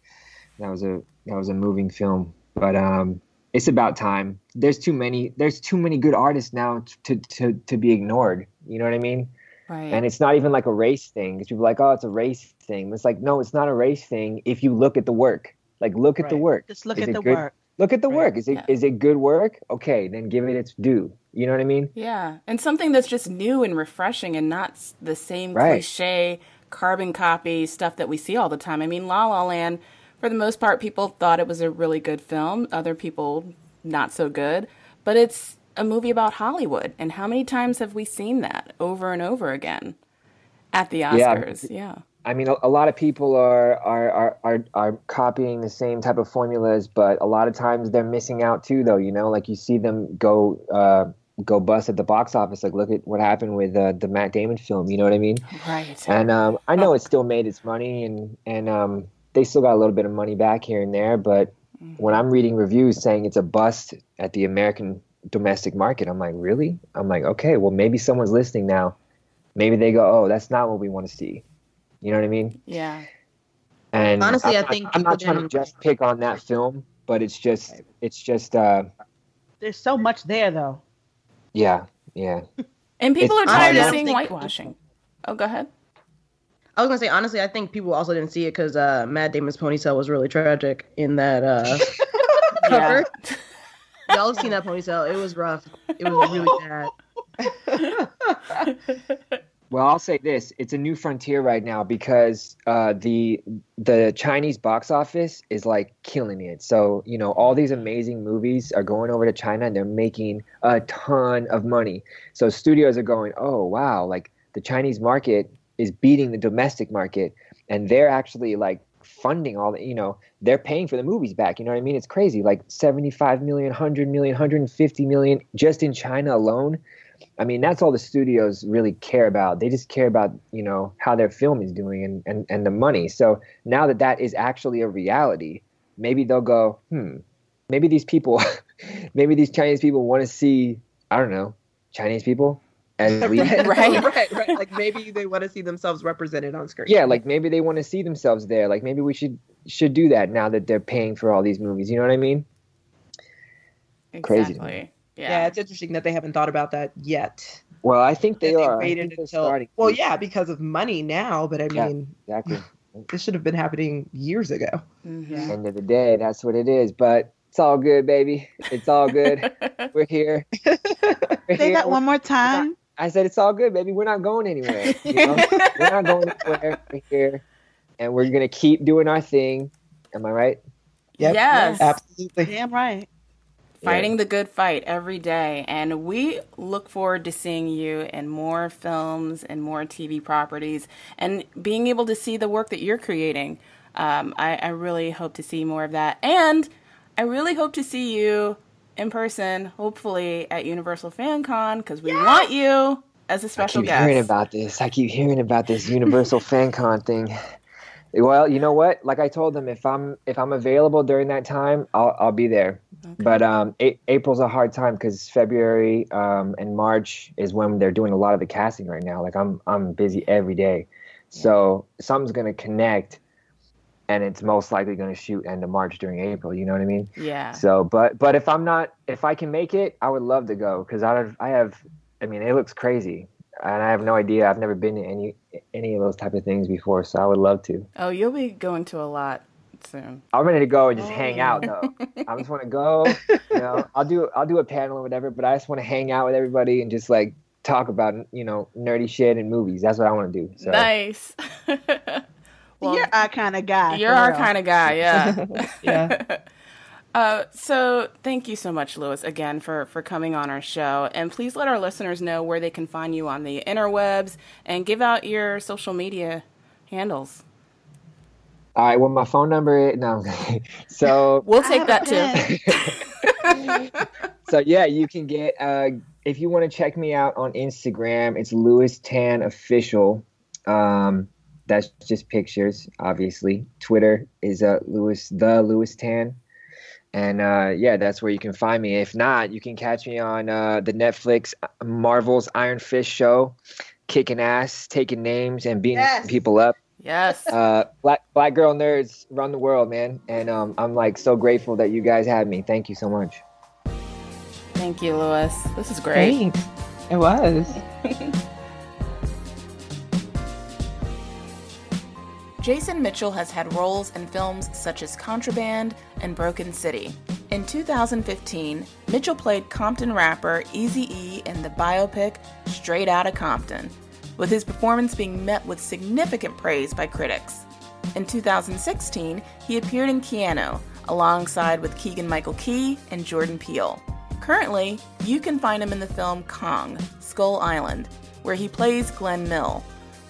That was a that was a moving film, but um, it's about time. There's too many. There's too many good artists now to to to be ignored. You know what I mean? Right. And it's not even like a race thing because people are like, oh, it's a race thing. It's like, no, it's not a race thing. If you look at the work, like look at the work. Just look Is at the good? work. Look at the Right. work. Is it is Yeah. it good work? Okay, then give it its due. You know what I mean? Yeah, and something that's just new and refreshing and not the same Right. cliche carbon copy stuff that we see all the time. I mean, La La Land, for the most part, people thought it was a really good film. Other people, not so good. But it's a movie about Hollywood, and how many times have we seen that over and over again at the Oscars? Yeah. I mean, a, a lot of people are, are are are are copying the same type of formulas, but a lot of times they're missing out too. Though you know, like you see them go uh, go bust at the box office. Like look at what happened with uh, the Matt Damon film. You know what I mean? Right. And um, I know it still made its money, and and um, they still got a little bit of money back here and there. But when I'm reading reviews saying it's a bust at the American domestic market, I'm like, really? I'm like, okay, well maybe someone's listening now. Maybe they go, oh, that's not what we want to see. You know what I mean? Yeah. And Honestly, I'm I think I'm not trying to just pick on that film, but it's just it's just uh There's so much there though. yeah yeah. And people are tired of seeing think- whitewashing. Oh, go ahead. I was gonna say honestly, I think people also didn't see it because uh, Matt Damon's ponytail was really tragic in that uh, cover. Y'all have seen that ponytail? It was rough. It was really bad. Well, I'll say this: it's a new frontier right now because uh, the the Chinese box office is like killing it. So you know, all these amazing movies are going over to China and they're making a ton of money. So studios are going, oh wow, like the Chinese market is beating the domestic market, and they're actually like funding all the, you know, they're paying for the movies back. You know what I mean? It's crazy. Like 75 million, 100 million, 150 million just in China alone. I mean, that's all the studios really care about. They just care about, you know, how their film is doing and, and, and the money. So now that that is actually a reality, maybe they'll go, hmm, maybe these people, maybe these Chinese people want to see, I don't know, Chinese people and we, right, right, right, right. Like maybe they want to see themselves represented on screen. Yeah, like maybe they want to see themselves there. Like maybe we should should do that now that they're paying for all these movies. You know what I mean? Exactly. Crazy. Yeah. yeah, it's interesting that they haven't thought about that yet. Well, I think they That are. I waited think until starting well, yeah, because of money now. But I Yeah, mean, exactly. this should have been happening years ago. Mhm. End of the day, that's what it is. But it's all good, baby. It's all good. We're here. We're Say here. that one more time. I said it's all good, baby. We're not going anywhere. You know? we're not going anywhere. We're here, and we're gonna keep doing our thing. Am I right? Yep. Yes. Absolutely. Damn right. Fighting the good fight every day. And we look forward to seeing you in more films and more TV properties and being able to see the work that you're creating. Um, I, I really hope to see more of that. And I really hope to see you in person, hopefully at Universal Fan Con, because we want you as a special I keep guest. hearing about this. I keep hearing about this Universal Fan Con thing. Well, you know what? Like I told them, if I'm if I'm available during that time, I'll I'll be there. But um, a- April's a hard time because February um, and March is when they're doing a lot of the casting right now. Like I'm I'm busy every day, so something's gonna connect, and it's most likely gonna shoot end of March during April. You know what I mean? Yeah. So, but but if I'm not, if I can make it, I would love to go because I have, I have, I mean, it looks crazy, and I have no idea. I've never been to any any of those type of things before, so I would love to. Oh, you'll be going to a lot soon. I'm ready to go and just hang out though. Oh. I just want to go. You know, I'll do I'll do a panel or whatever, but I just want to hang out with everybody and just like talk about you know nerdy shit and movies. That's what I want to do. So Nice. you're our kind of guy. You're our real. kind of guy, yeah. Yeah. Uh, so thank you so much, Lewis, again for for coming on our show, and please let our listeners know where they can find you on the interwebs, and give out your social media handles. all right, well, my phone number is no. so We'll take that too. so yeah, you can get uh, if you want to check me out on Instagram, it's Lewis Tan Official. Um, that's just pictures, obviously. Twitter is uh, Lewis the Lewis Tan, and uh, yeah, that's where you can find me. If not, you can catch me on uh, the Netflix Marvel's Iron Fist show, kicking ass, taking names, and beating Yes. people up Yes. uh, black black girl nerds run the world, man. And um, I'm like so grateful that you guys had me. Thank you so much. Thank you, Lewis. This is great. Thanks. It was. Jason Mitchell has had roles in films such as Contraband and Broken City. In 2015, Mitchell played Compton rapper Eazy E in the biopic Straight Outta Compton, with his performance being met with significant praise by critics. In 2016, he appeared in Keanu, alongside with Keegan Michael Key and Jordan Peele. Currently, you can find him in the film Kong, Skull Island, where he plays Glenn Mill,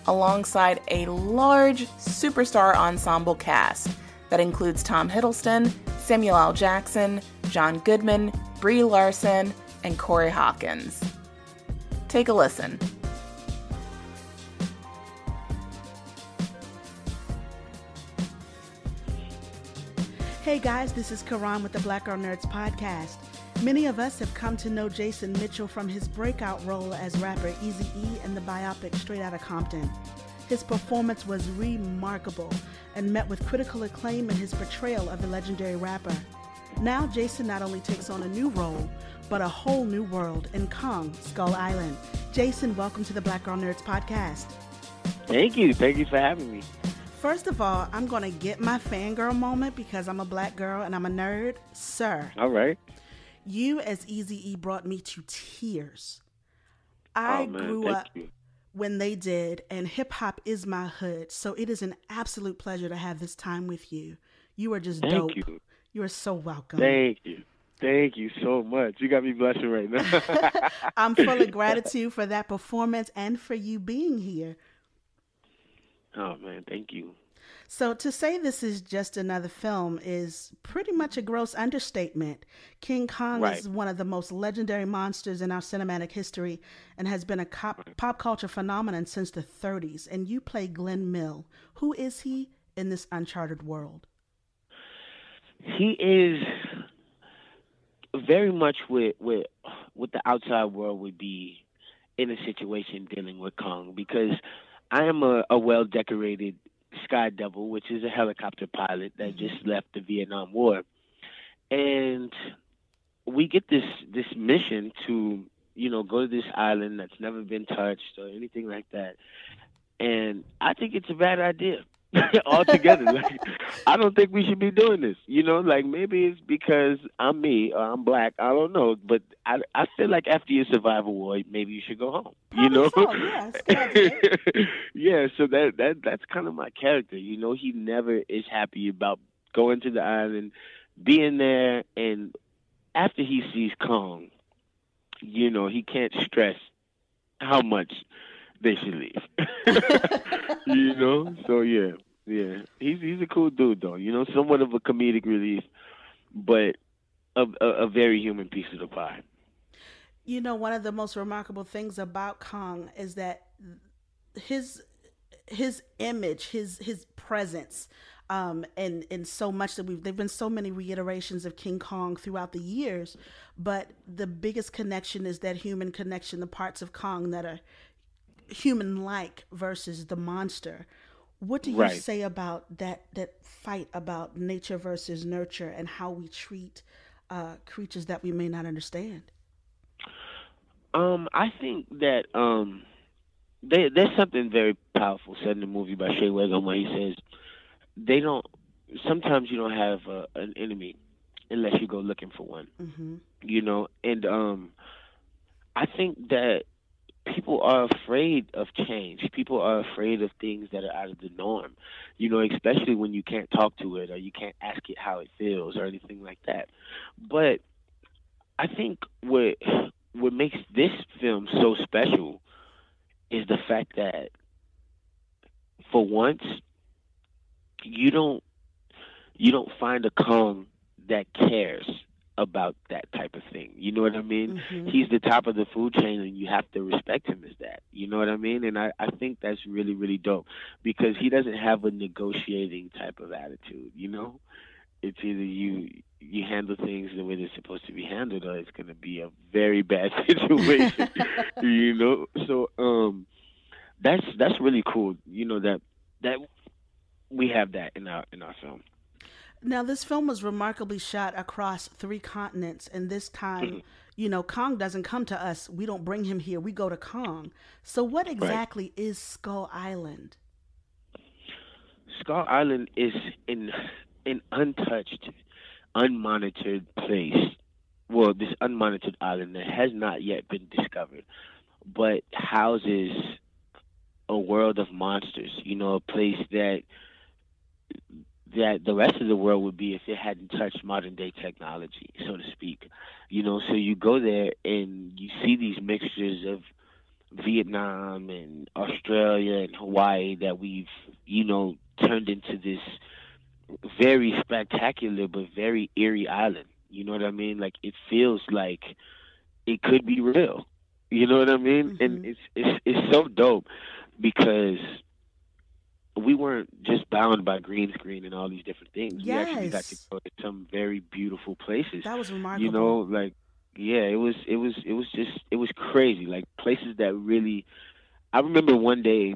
alongside a large superstar ensemble cast that includes Tom Hiddleston, Samuel L. Jackson, John Goodman, Brie Larson, and Corey Hawkins. Take a listen. Hey guys, this is Karan with the Black Girl Nerds podcast. Many of us have come to know Jason Mitchell from his breakout role as rapper Eazy E in the biopic Straight Outta Compton. His performance was remarkable and met with critical acclaim in his portrayal of the legendary rapper. Now, Jason not only takes on a new role, but a whole new world in Kong, Skull Island. Jason, welcome to the Black Girl Nerds podcast. Thank you. Thank you for having me. First of all, I'm going to get my fangirl moment because I'm a black girl and I'm a nerd. Sir, All right. You as Eazy E brought me to tears. I oh, man. grew up you. when they did, and hip hop is my hood. So it is an absolute pleasure to have this time with you. You are just Thank dope. you. You are so welcome. Thank you. Thank you so much. You got me blushing right now. I'm full of gratitude for that performance and for you being here. oh man, thank you. So to say this is just another film is pretty much a gross understatement. King Kong Right. is one of the most legendary monsters in our cinematic history and has been a cop, pop culture phenomenon since the 30s. And you play Glenn Mill. Who is he in this uncharted world? he is very much with with what the outside world would be in a situation dealing with Kong because I am a, a well decorated sky devil, which is a helicopter pilot that mm-hmm. just left the Vietnam War. And we get this this mission to, you know, go to this island that's never been touched or anything like that. And I think it's a bad idea. altogether. like, I don't think we should be doing this. You know, like maybe it's because I'm me or I'm black. I don't know, but I I feel like after you survive a war, maybe you should go home. you know? yeah. So that that that's kind of my character. You know, he never is happy about going to the island, being there, and after he sees Kong, you know, he can't stress how much they should leave. you know? So yeah, yeah. He's he's a cool dude though. You know, somewhat of a comedic relief, but a, a, a very human piece of the pie. You know, one of the most remarkable things about Kong is that his his image, his his presence, um, and and so much that we've there've been so many reiterations of King Kong throughout the years, but the biggest connection is that human connection, the parts of Kong that are human like versus the monster. What do you Right. say about that that fight about nature versus nurture and how we treat uh, creatures that we may not understand? Um, I think that um, there, there's something very powerful said in the movie by Shea Whigham where he says they don't. Sometimes you don't have uh, an enemy unless you go looking for one. Mm-hmm. you know and um i think that people are afraid of change. People are afraid of things that are out of the norm you know especially when you can't talk to it or you can't ask it how it feels or anything like that. But i think what what makes this film so special is the fact that for once you don't you don't find a Kong that cares about that type of thing. You know what I mean? Mhm. He's the top of the food chain and you have to respect him as that. You know what I mean? And I, I think that's really, really dope because he doesn't have a negotiating type of attitude, you know? It's either you you handle things the way they're supposed to be handled or it's gonna be a very bad situation. you know? So um that's that's really cool, you know, that that we have that in our in our film. Now, this film was remarkably shot across three continents, and this time, Mhm. you know, Kong doesn't come to us. We don't bring him here. We go to Kong. So, what exactly is Skull Island? Skull Island is an an untouched, unmonitored place. Well, this unmonitored island that has not yet been discovered, but houses a world of monsters. You know, a place that that the rest of the world would be if it hadn't touched modern day technology, so to speak. You know, so you go there and you see these mixtures of Vietnam and Australia and Hawaii that we've, you know, turned into this very spectacular but very eerie island. You know what I mean? Like it feels like it could be real. You know what I mean? And mm-hmm. it's it's it's so dope because we weren't just bound by green screen and all these different things. We actually got to go to some very beautiful places. That was remarkable. You know, like yeah, it was it was it was just it was crazy. Like places that really I remember one day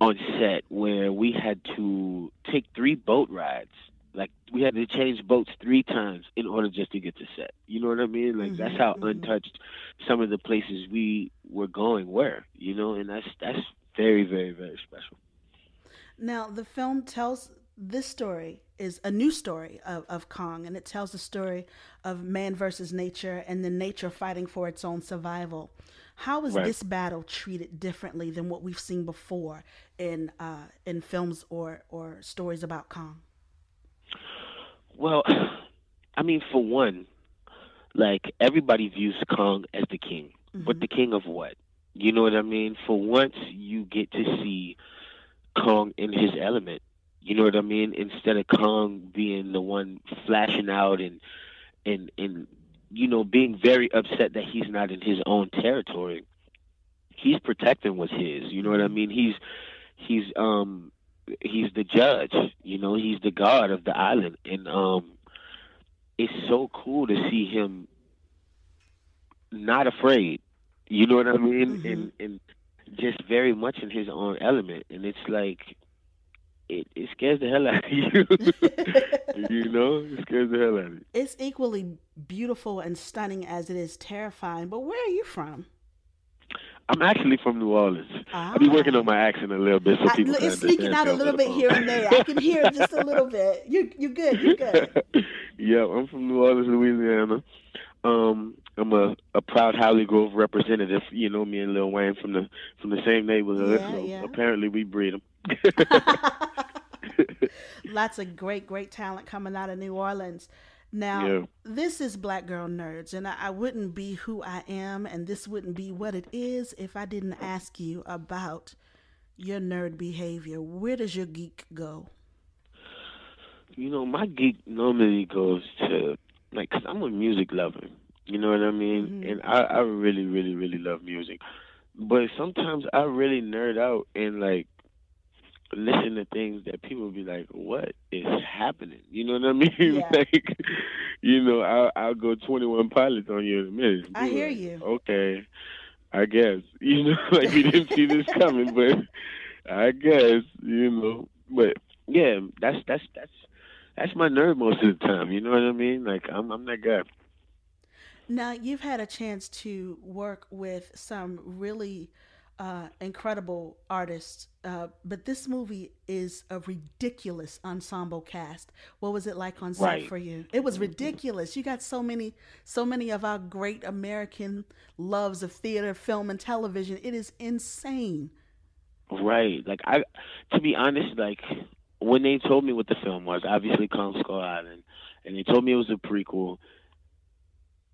on set where we had to take three boat rides. Like we had to change boats three times in order just to get to set. You know what I mean? Like that's Mhm, how mhm. untouched some of the places we were going were. You know, and that's that's very very very special. Now, the film tells this story is a new story of, of Kong, and it tells the story of man versus nature and the nature fighting for its own survival. How is Right. this battle treated differently than what we've seen before in uh, in films or or stories about Kong? Well, I mean, for one, like everybody views Kong as the king, but the king of what? You know what I mean? For once, you get to see Kong in his element. You know what I mean? Instead of Kong being the one flashing out and and and you know being very upset that he's not in his own territory, he's protecting what's his. You know what I mean? He's he's um he's the judge. You know, he's the god of the island, and um, it's so cool to see him not afraid. You know what I mean? Mm-hmm. And and just very much in his own element, and it's like. It, it scares the hell out of you. you know, it scares the hell out of you. It's equally beautiful and stunning as it is terrifying. But where are you from? I'm actually from New Orleans. I'll be working on my accent a little bit so I, people can it's sneaking out a little bit here and there. I can hear it just a little bit. You you good? You're good? yeah, I'm from New Orleans, Louisiana. Um, I'm a, a proud Holly Grove representative. You know me and Lil Wayne from the from the same neighborhood. Yeah, so yeah. apparently we breed them. Lots of great, great talent coming out of New Orleans. Now, Yeah. this is Black Girl Nerds, and I, I wouldn't be who I am, and this wouldn't be what it is if I didn't ask you about your nerd behavior. Where does your geek go? you know, my geek normally goes to like, cause I'm a music lover. You know what I mean? Mm-hmm. And I, I really, really, really love music. But sometimes I really nerd out and like listen to things that people be like, "What is happening?" You know what I mean? Yeah. like, you know, I'll, I'll go Twenty One Pilots on you in a minute. I hear like, you. Okay, I guess. You know, like we didn't see this coming, but I guess you know. But yeah, that's that's that's that's my nerd most of the time. You know what I mean? Like I'm I'm that guy. Now, you've had a chance to work with some really uh, incredible artists, uh, but this movie is a ridiculous ensemble cast. What was it like on set Right. for you? It was ridiculous. You got so many, so many of our great American loves of theater, film, and television. It is insane. Right. Like I to be honest, like when they told me what the film was, obviously Kong Skull Island, and they told me it was a prequel,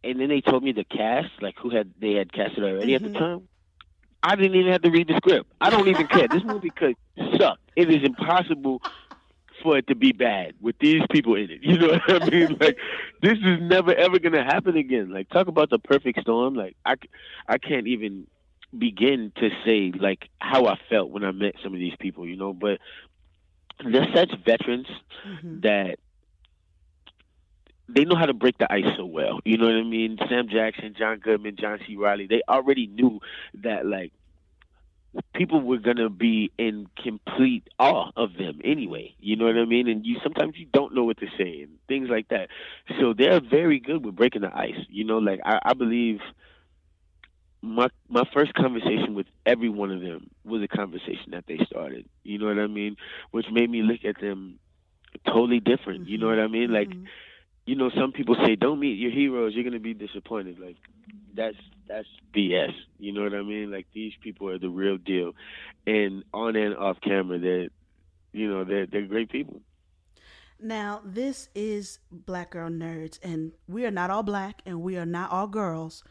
and then they told me the cast, like who had they had casted already at the mm-hmm. time. I didn't even have to read the script. I don't even care. This movie could suck. It is impossible for it to be bad with these people in it. You know what I mean? Like this is never ever gonna happen again. Like talk about the perfect storm. Like I, I can't even begin to say like how I felt when I met some of these people. You know, but they're such veterans mm-hmm. that they know how to break the ice so well. You know what I mean? Sam Jackson, John Goodman, John C. Reilly, they already knew that like people were gonna be in complete awe of them anyway. You know what I mean? And you sometimes you don't know what to say and things like that. So they're very good with breaking the ice. You know, like I, I believe my my first conversation with every one of them was a conversation that they started. You know what I mean? Which made me look at them totally different. You know mm-hmm. what I mean? Like mm-hmm. You know, some people say don't meet your heroes, you're gonna be disappointed. Like that's that's BS. You know what I mean? Like these people are the real deal. And on and off camera they're you know, they're they're great people. Now, this is Black Girl Nerds, and we are not all black and we are not all girls.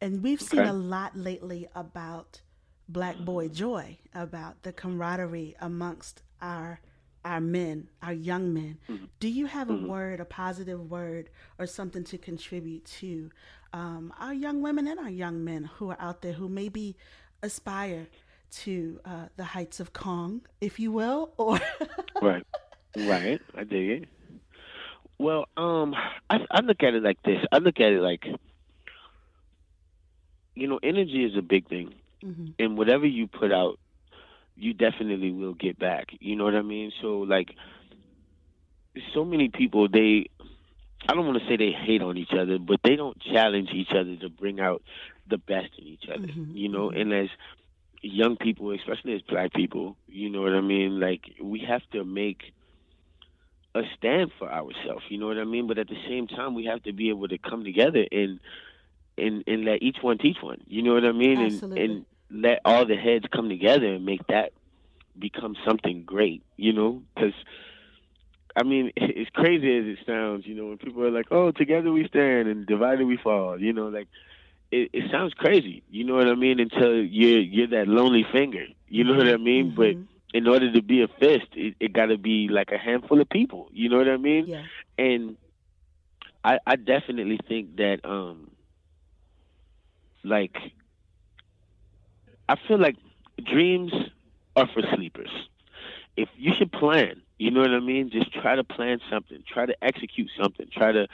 And we've seen Okay. a lot lately about Black Boy Joy, about the camaraderie amongst our our men, our young men. Do you have a word, a positive word, or something to contribute to um, our young women and our young men who are out there who maybe aspire to uh, the heights of Kong, if you will, or Right. Right. I dig it. Well, um, I, I look at it like this. I look at it like, you know, energy is a big thing, and whatever you put out, you definitely will get back. You know what I mean? So, like, so many people they, I don't want to say they hate on each other, but they don't challenge each other to bring out the best in each other. Mm-hmm, you know, mm-hmm. and as young people, especially as black people, you know what I mean? Like, we have to make a stand for ourselves. You know what I mean? But at the same time, we have to be able to come together and and and let each one teach one. You know what I mean? Absolutely. And and let all the heads come together and make that become something great. You know, because. I mean, it's crazy as it sounds, you know, when people are like, "Oh, together we stand and divided we fall," you know, like it, it sounds crazy, you know what I mean? Until you're you're that lonely finger, you know what I mean? But in order to be a fist, it, it got to be like a handful of people. You know what I mean? Yeah. And I, I definitely think that, um, like, I feel like dreams are for sleepers. If you should plan, you know what I mean? Just try to plan something, try to execute something, try to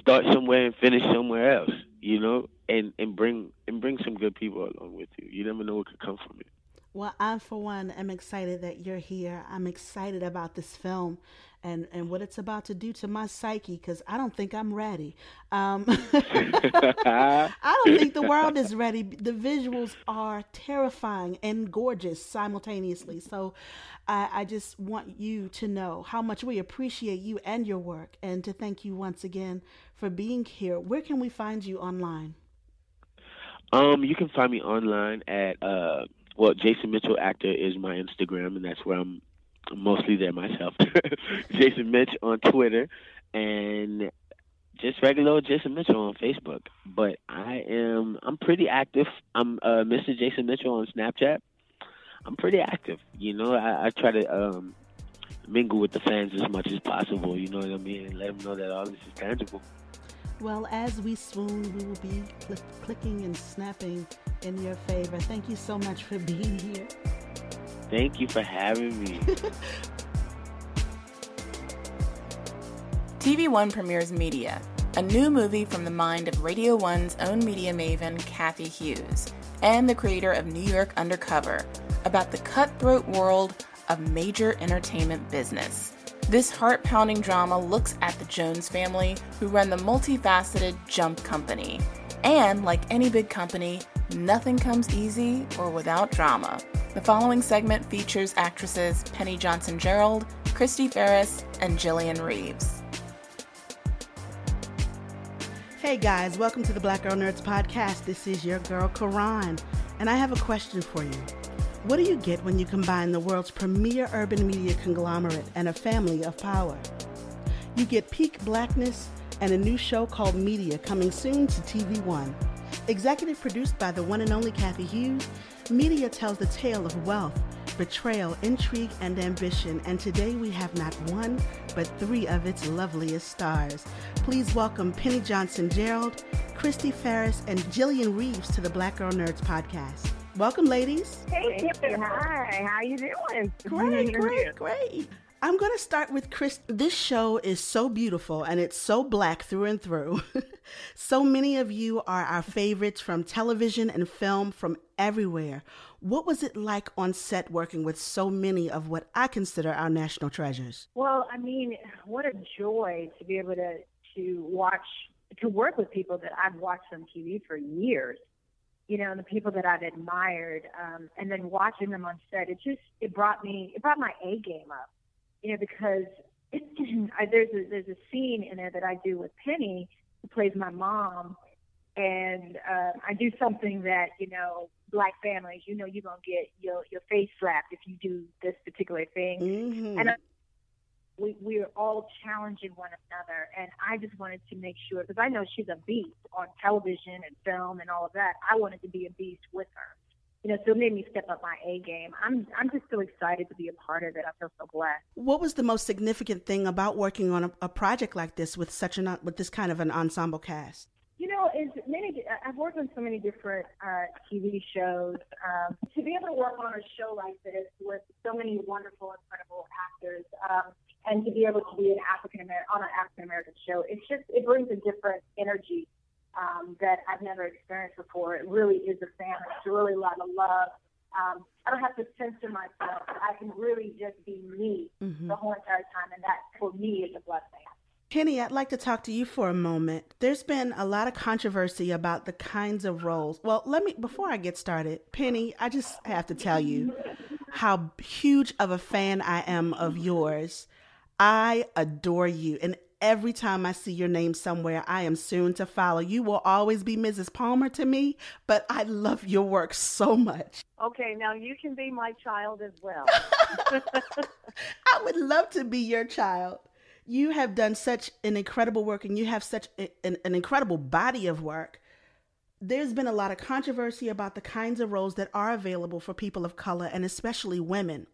start somewhere and finish somewhere else, you know, and and bring and bring some good people along with you. You never know what could come from it. Well, I, for one, am excited that you're here. I'm excited about this film and, and what it's about to do to my psyche because I don't think I'm ready. Um, I don't think the world is ready. The visuals are terrifying and gorgeous simultaneously. So I, I just want you to know how much we appreciate you and your work and to thank you once again for being here. Where can we find you online? Um, you can find me online at uh well, Jason Mitchell actor is my Instagram, and that's where I'm mostly there myself. Jason Mitch on Twitter, and just regular Jason Mitchell on Facebook. But I am I'm pretty active. I'm uh, Mr. Jason Mitchell on Snapchat. I'm pretty active. You know, I, I try to um, mingle with the fans as much as possible. You know what I mean, and let them know that all this is tangible. Well, as we swoon, we will be cl- clicking and snapping in your favor. Thank you so much for being here. Thank you for having me. TV One premieres Media, a new movie from the mind of Radio One's own media maven, Cathy Hughes, and the creator of New York Undercover, about the cutthroat world of major entertainment business. This heart pounding drama looks at the Jones family, who run the multifaceted Jump Company. And like any big company, nothing comes easy or without drama. The following segment features actresses Penny Johnson Jerald, Chrystee Pharris, and Jillian Reeves. Hey guys, welcome to the Black Girl Nerds podcast. This is your girl Karan, and I have a question for you. What do you get when you combine the world's premier urban media conglomerate and a family of power? You get peak blackness and a new show called Media coming soon to TV One. Executive produced by the one and only Cathy Hughes, Media tells the tale of wealth, betrayal, intrigue, and ambition, and today we have not one, but three of its loveliest stars. Please welcome Penny Johnson Jerald, Chrystee Pharris, and Jillian Reeves to the Black Girl Nerds podcast. Welcome, ladies. Hey, hi. How you doing? Great, great, great. I'm going to start with Chris. This show is so beautiful and it's so black through and through. so many of you are our favorites from television and film from everywhere. What was it like on set working with so many of what I consider our national treasures? Well, I mean, what a joy to be able to to watch to work with people that I've watched on TV for years you know, and the people that I've admired, um, and then watching them on set, it just it brought me it brought my A game up, you know, because it, I, there's a, there's a scene in there that I do with Penny, who plays my mom, and uh, I do something that you know black families, you know, you're gonna get your your face slapped if you do this particular thing, Mm-hmm. and. I, we we are all challenging one another, and I just wanted to make sure because I know she's a beast on television and film and all of that. I wanted to be a beast with her, you know. So it made me step up my A game. I'm I'm just so excited to be a part of it. I feel so blessed. What was the most significant thing about working on a, a project like this with such an with this kind of an ensemble cast? You know, is many. I've worked on so many different uh, TV shows. Um, to be able to work on a show like this with so many wonderful, incredible actors, um, and to be able to be an African American on an African American show, it's just it brings a different energy um, that I've never experienced before. It really is a family. It's really a lot of love. Um, I don't have to censor myself. I can really just be me Mhm. the whole entire time, and that for me is a blessing. Penny, I'd like to talk to you for a moment. There's been a lot of controversy about the kinds of roles. Well, let me, before I get started, Penny, I just have to tell you how huge of a fan I am of yours. I adore you. And every time I see your name somewhere, I am soon to follow. You will always be Mrs. Palmer to me, but I love your work so much. Okay, now you can be my child as well. I would love to be your child. You have done such an incredible work and you have such a- an, an incredible body of work. there's been a lot of controversy about the kinds of roles that are available for people of color and especially women.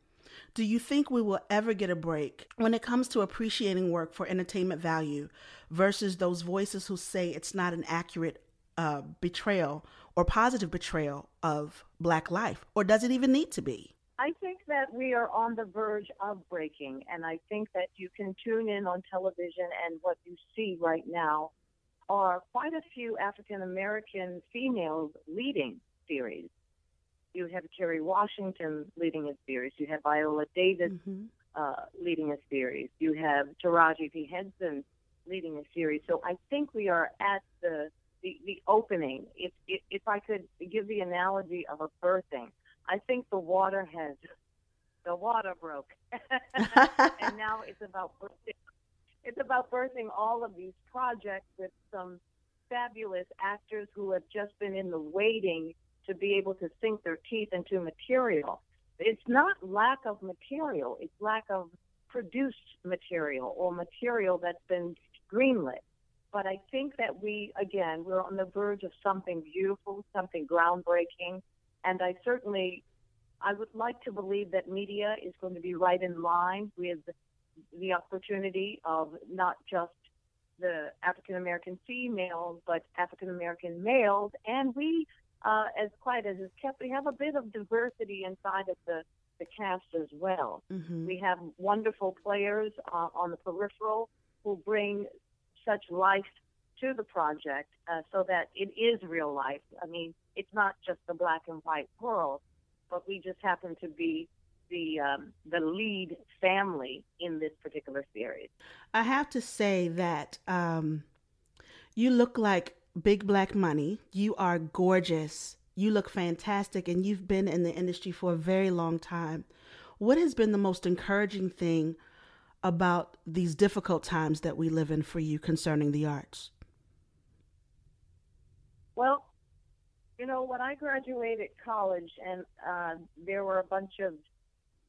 Do you think we will ever get a break when it comes to appreciating work for entertainment value versus those voices who say it's not an accurate uh, betrayal or positive betrayal of Black life? Or does it even need to be? I think that we are on the verge of breaking, and I think that you can tune in on television, and what you see right now are quite a few African American females leading series. You have Kerry Washington leading a series. You have Viola Davis mm-hmm. uh, leading a series. You have Taraji P. Henson leading a series. So I think we are at the the, the opening. If, if if I could give the analogy of a birthing, I think the water has the water broke, and now it's about birthing. It's about birthing all of these projects with some fabulous actors who have just been in the waiting to be able to sink their teeth into material. It's not lack of material; it's lack of produced material or material that's been greenlit. But I think that we, again, we're on the verge of something beautiful, something groundbreaking, and I certainly, I would like to believe that media is going to be right in line with the opportunity of not just the African American females, but African American males. And we, uh, as quiet as is kept, we have a bit of diversity inside of the, the cast as well. Mm-hmm. We have wonderful players uh, on the peripheral who bring such life to the project uh, so that it is real life. I mean, it's not just the black and white world, but we just happen to be the um, the lead family in this particular series. I have to say that um, you look like big black money. You are gorgeous. You look fantastic, and you've been in the industry for a very long time. What has been the most encouraging thing about these difficult times that we live in for you concerning the arts? Well, you know, when I graduated college, and uh, there were a bunch of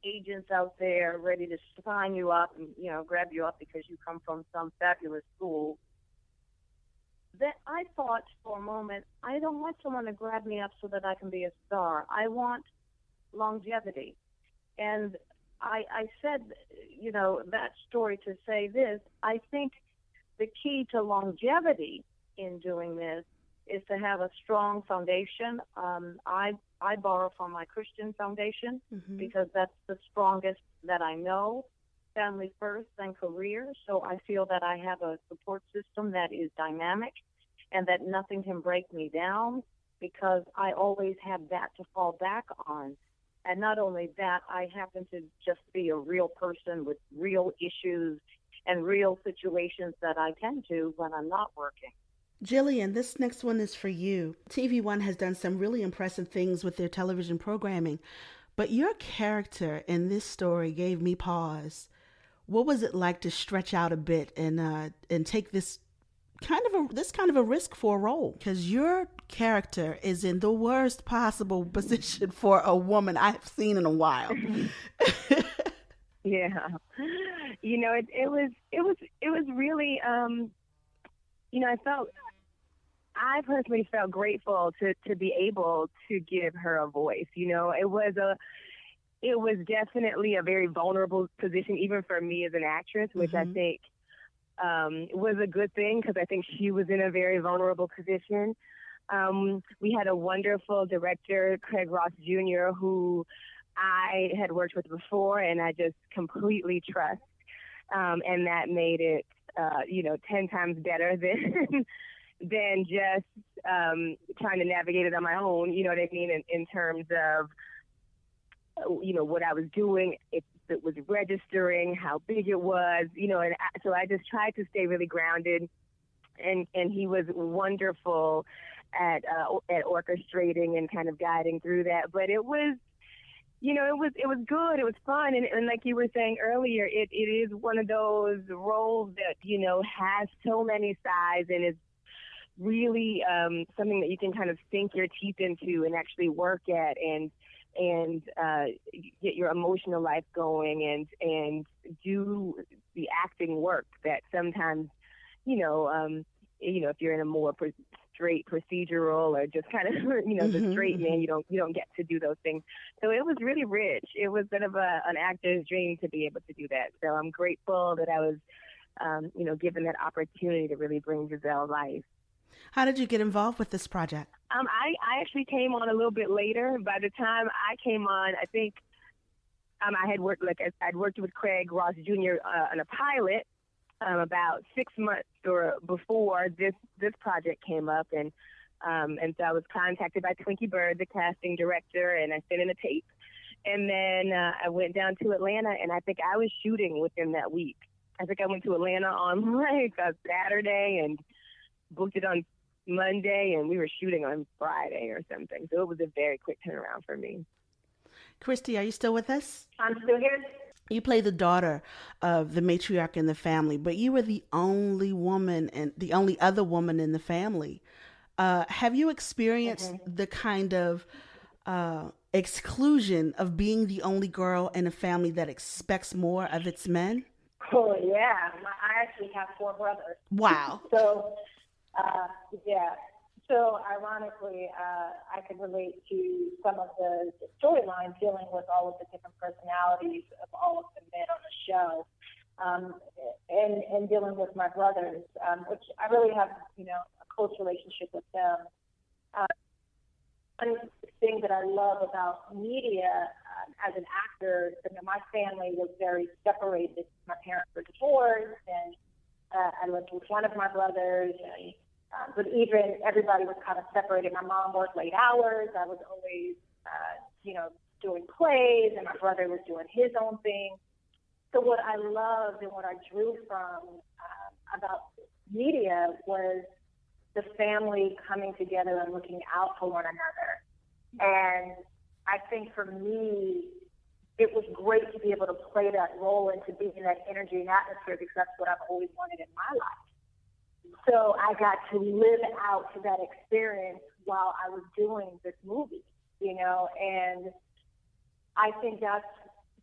agents out there ready to sign you up and you know grab you up because you come from some fabulous school. That I thought for a moment, I don't want someone to grab me up so that I can be a star. I want longevity, and I, I said, you know, that story to say this. I think the key to longevity in doing this is to have a strong foundation. Um, I I borrow from my Christian foundation Mhm. because that's the strongest that I know. Family first, then career. So I feel that I have a support system that is dynamic and that nothing can break me down because I always have that to fall back on. And not only that, I happen to just be a real person with real issues and real situations that I tend to when I'm not working. Jillian, this next one is for you. TV One has done some really impressive things with their television programming, but your character in this story gave me pause. What was it like to stretch out a bit and uh, and take this kind of a this kind of a risk for a role? Because your character is in the worst possible position for a woman I've seen in a while. Yeah. You know, it it was it was it was really um you know, I felt I personally felt grateful to to be able to give her a voice. You know, it was a it was definitely a very vulnerable position even for me as an actress, which I Mhm. think um was a good thing because I think she was in a very vulnerable position. Um, we had a wonderful director, Craig Ross Jr., who I had worked with before, and I just completely trust. Um, and that made it, uh, you know, ten times better than than just um, trying to navigate it on my own. You know what I mean? In, in terms of, you know, what I was doing, if it was registering, how big it was, you know, and so I just tried to stay really grounded. And and he was wonderful at uh, at orchestrating and kind of guiding through that. But it was you know, it was it was good. It was fun, and, and like you were saying earlier, it, it is one of those roles that you know has so many sides and is really um, something that you can kind of sink your teeth into and actually work at and and uh, get your emotional life going and and do the acting work that sometimes you know um, you know if you're in a more pro- straight procedural or just kind of you know the Mhm, straight man. You don't you don't get to do those things. So it was really rich. It was sort of a, an actor's dream to be able to do that. So I'm grateful that I was um, you know given that opportunity to really bring Giselle life. How did you get involved with this project? Um, I, I actually came on a little bit later. By the time I came on, I think um, I had worked like I'd worked with Craig Ross Jr. Uh, on a pilot um, about six months or before this this project came up, and um, and so I was contacted by Twinkie Byrd, the casting director, and I sent in a tape, and then uh, I went down to Atlanta, and I think I was shooting within that week. I think I went to Atlanta on like a Saturday and booked it on Monday, and we were shooting on Friday or something. So it was a very quick turnaround for me. Chrystee, are you still with us? I'm still here. You play the daughter of the matriarch in the family, but you were the only woman and the only other woman in the family. Uh, have you experienced the kind of uh, exclusion of being the only girl in a family that expects more of its men? Oh yeah, I actually have four brothers. Wow. So, uh, yeah. So ironically, uh, I could relate to some of the, storylines dealing with all of the different personalities of all of the men on the show, um, and and dealing with my brothers, um, which I really have, you know, a close relationship with them. Uh, one thing that I love about media um, as an actor, you know, my family was very separated. My parents were divorced, and uh, I lived with one of my brothers. And, uh, but even everybody was kind of separated. My mom worked late hours. I was always, uh, you know, doing plays, and my brother was doing his own thing. So what I loved and what I drew from uh, about media was the family coming together and looking out for one another. And I think for me, it was great to be able to play that role and to be in that energy and atmosphere because that's what I've always wanted in my life. So I got to live out that experience while I was doing this movie, you know, and I think that's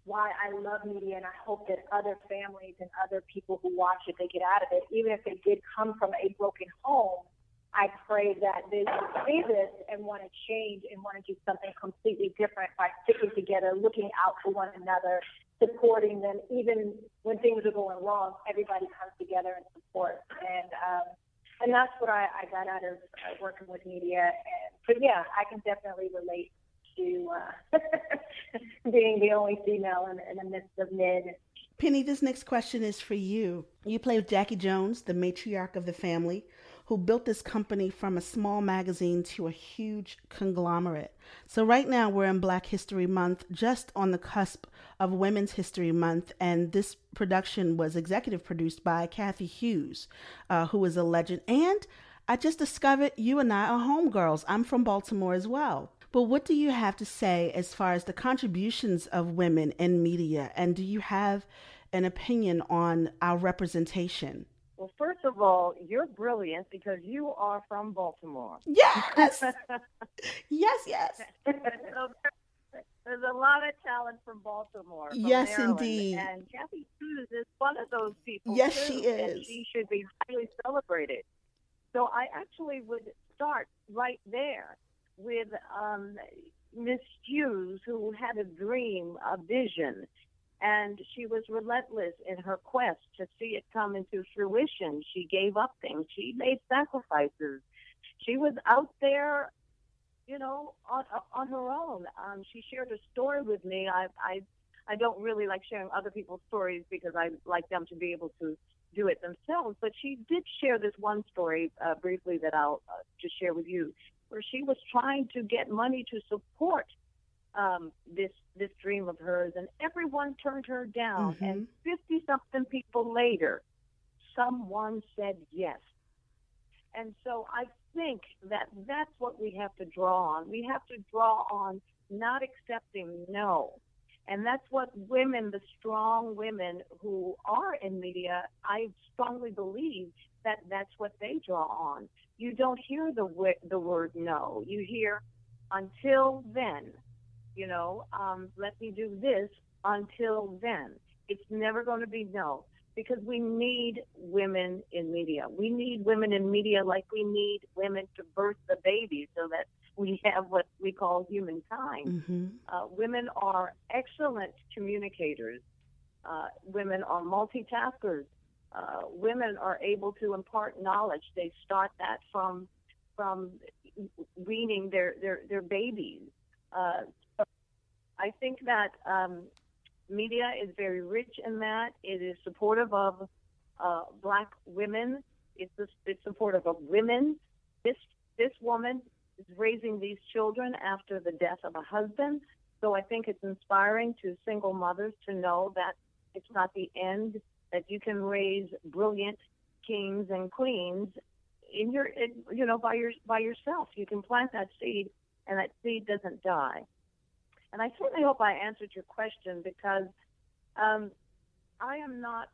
why I love media and I hope that other families and other people who watch it, they get out of it, even if they did come from a broken home, I pray that they will see this and want to change and want to do something completely different by sticking together, looking out for one another, supporting them. Even when things are going wrong, everybody comes together and supports. And um, and that's what I, I got out of uh, working with media. And but yeah, I can definitely relate to uh, being the only female in, in the midst of men. Penny, this next question is for you. You play with Jackie Jones, the matriarch of the family, who built this company from a small magazine to a huge conglomerate. So, right now, we're in Black History Month, just on the cusp of Women's History Month, and this production was executive produced by Cathy Hughes, uh, who is a legend. And I just discovered you and I are homegirls. I'm from Baltimore as well. But what do you have to say as far as the contributions of women in media? And do you have an opinion on our representation? Well, first of all, you're brilliant because you are from Baltimore. Yes. yes, yes. There's a lot of talent from Baltimore. From Yes, Maryland, indeed. And Cathy Hughes is one of those people. Yes, too, she And is. she should be highly celebrated. So I actually would start right there with um, Miss Hughes, who had a dream, a vision, and she was relentless in her quest to see it come into fruition. She gave up things. She made sacrifices. She was out there, you know, on on her own. Um, she shared a story with me. I I I don't really like sharing other people's stories because I like them to be able to do it themselves. But she did share this one story uh, briefly that I'll uh, just share with you, where she was trying to get money to support um, this this dream of hers, and everyone turned her down. Mm-hmm. And fifty something people later, someone said yes. And so I think that that's what we have to draw on. We have to draw on not accepting no. And that's what women, the strong women who are in media, I strongly believe that that's what they draw on. You don't hear the the word no. You hear until then. You know, um, let me do this until then. It's never going to be no because we need women in media. We need women in media like we need women to birth the baby so that we have what we call humankind. Mm-hmm. Uh, women are excellent communicators. Uh, women are multitaskers. Uh, women are able to impart knowledge. They start that from from weaning their their their babies. I think that um, media is very rich in that. It is supportive of uh, black women. It's, it's supportive of women. This this woman is raising these children after the death of a husband. So I think it's inspiring to single mothers to know that it's not the end. That you can raise brilliant kings and queens in your, you know, by your by yourself. You can plant that seed, and that seed doesn't die. And I certainly hope I answered your question because um, I am not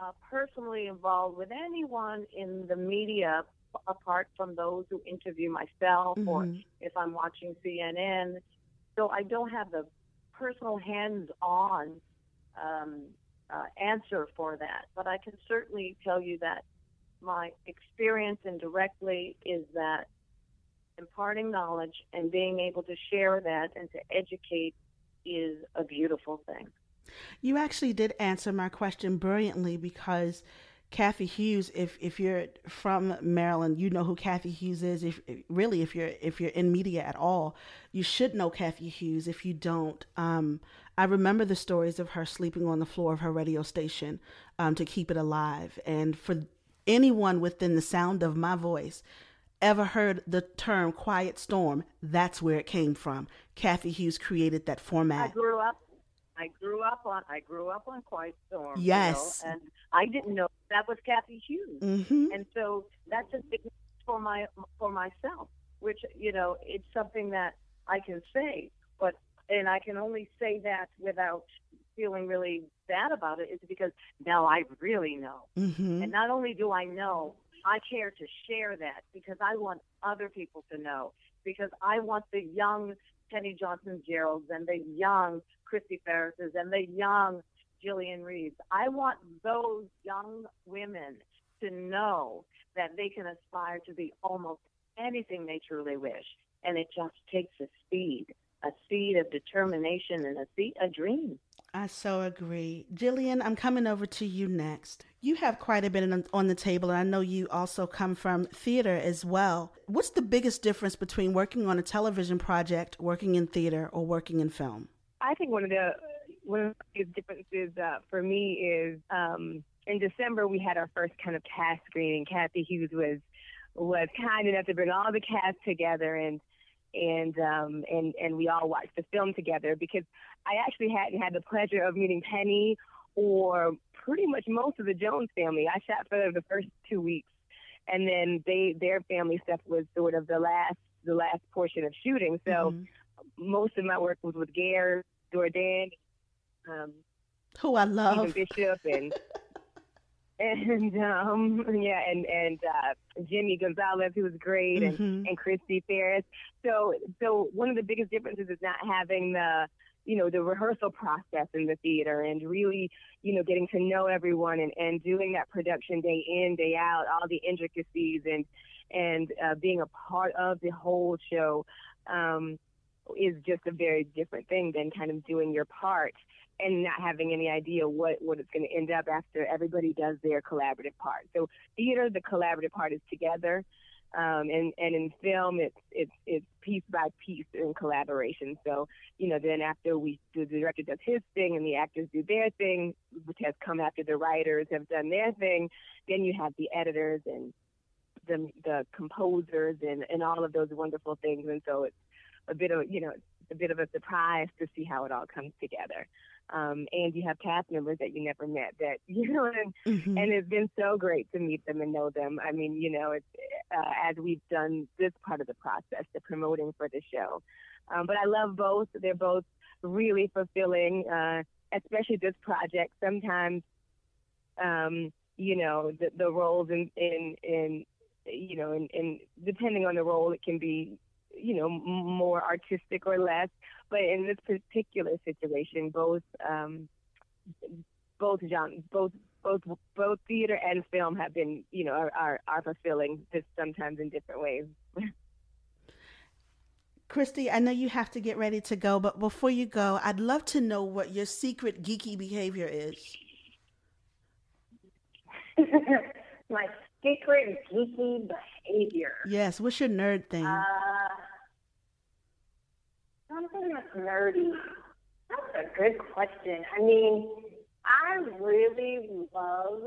uh, personally involved with anyone in the media apart from those who interview myself or Mhm. if I'm watching CNN. So I don't have the personal hands-on um, uh, answer for that, but I can certainly tell you that my experience indirectly is that imparting knowledge and being able to share that and to educate is a beautiful thing. You actually did answer my question brilliantly because Cathy Hughes, if if you're from Maryland, you know who Cathy Hughes is. If really, if you're if you're in media at all, you should know Cathy Hughes. If you don't, um, I remember the stories of her sleeping on the floor of her radio station um, to keep it alive. And for anyone within the sound of my voice ever heard the term quiet storm, that's where it came from. Cathy Hughes created that format. I grew up. I grew up on. I grew up on Quiet Storm. you Yes. know, and I didn't know that was Cathy Hughes. Mhm. And so that's a big for my for myself, which you know it's something that I can say, but and I can only say that without feeling really bad about it. Is because now I really know. Mhm. And not only do I know, I care to share that because I want other people to know. Because I want the young Penny Johnson Jeralds and the young Chrystee Pharrises and the young Jillian Reeves. I want those young women to know that they can aspire to be almost anything they truly wish. And it just takes a seed, a seed of determination and a seed, a dream. I so agree. Jillian, I'm coming over to you next. You have quite a bit on- the table, and I know you also come from theater as well. What's the biggest difference between working on a television project, working in theater, or working in film? I think one of the one of the biggest differences uh, for me is um, in December we had our first kind of cast screening. Cathy Hughes was was kind enough to bring all the cast together and and um, and and we all watched the film together because I actually hadn't had the pleasure of meeting Penny or pretty much most of the Jones family. I shot for the first two weeks, and then they their family stuff was sort of the last the last portion of shooting. So most of my work was with Gary Dourdan, um, Who I love. Stephen Bishop, and and um, yeah, and and uh, Jimmy Gonzalez, who was great, and Mhm. and Chrystee Pharris. So so one of the biggest differences is not having the you know the rehearsal process in the theater and really you know getting to know everyone and and doing that production day in day out all the intricacies and and uh, being a part of the whole show um, is just a very different thing than kind of doing your part and not having any idea what what it's going to end up after everybody does their collaborative part. So theater, the collaborative part is together, um, and and in film, it's it's it's piece by piece in collaboration. So you know, then after we the director does his thing and the actors do their thing, which has come after the writers have done their thing, then you have the editors and the the composers and and all of those wonderful things. And so it's a bit of you know a bit of a surprise to see how it all comes together. Um, and you have cast members that you never met that you know and Mm-hmm. and it's been so great to meet them and know them. I mean, you know, it's uh, as we've done this part of the process, the promoting for the show. Um, but I love both. They're both really fulfilling, uh, especially this project. Sometimes, um, you know, the, the roles in, in, in, you know, in depending on the role, it can be, you know, more artistic or less. But in this particular situation, both, um, both John, both both both theater and film have been, you know, are are, are fulfilling this sometimes in different ways. Chrystee, I know you have to get ready to go, but before you go, I'd love to know what your secret geeky behavior is. My secret geeky behavior. Yes, what's your nerd thing? Uh, something that's nerdy. That's a good question. I mean, I really love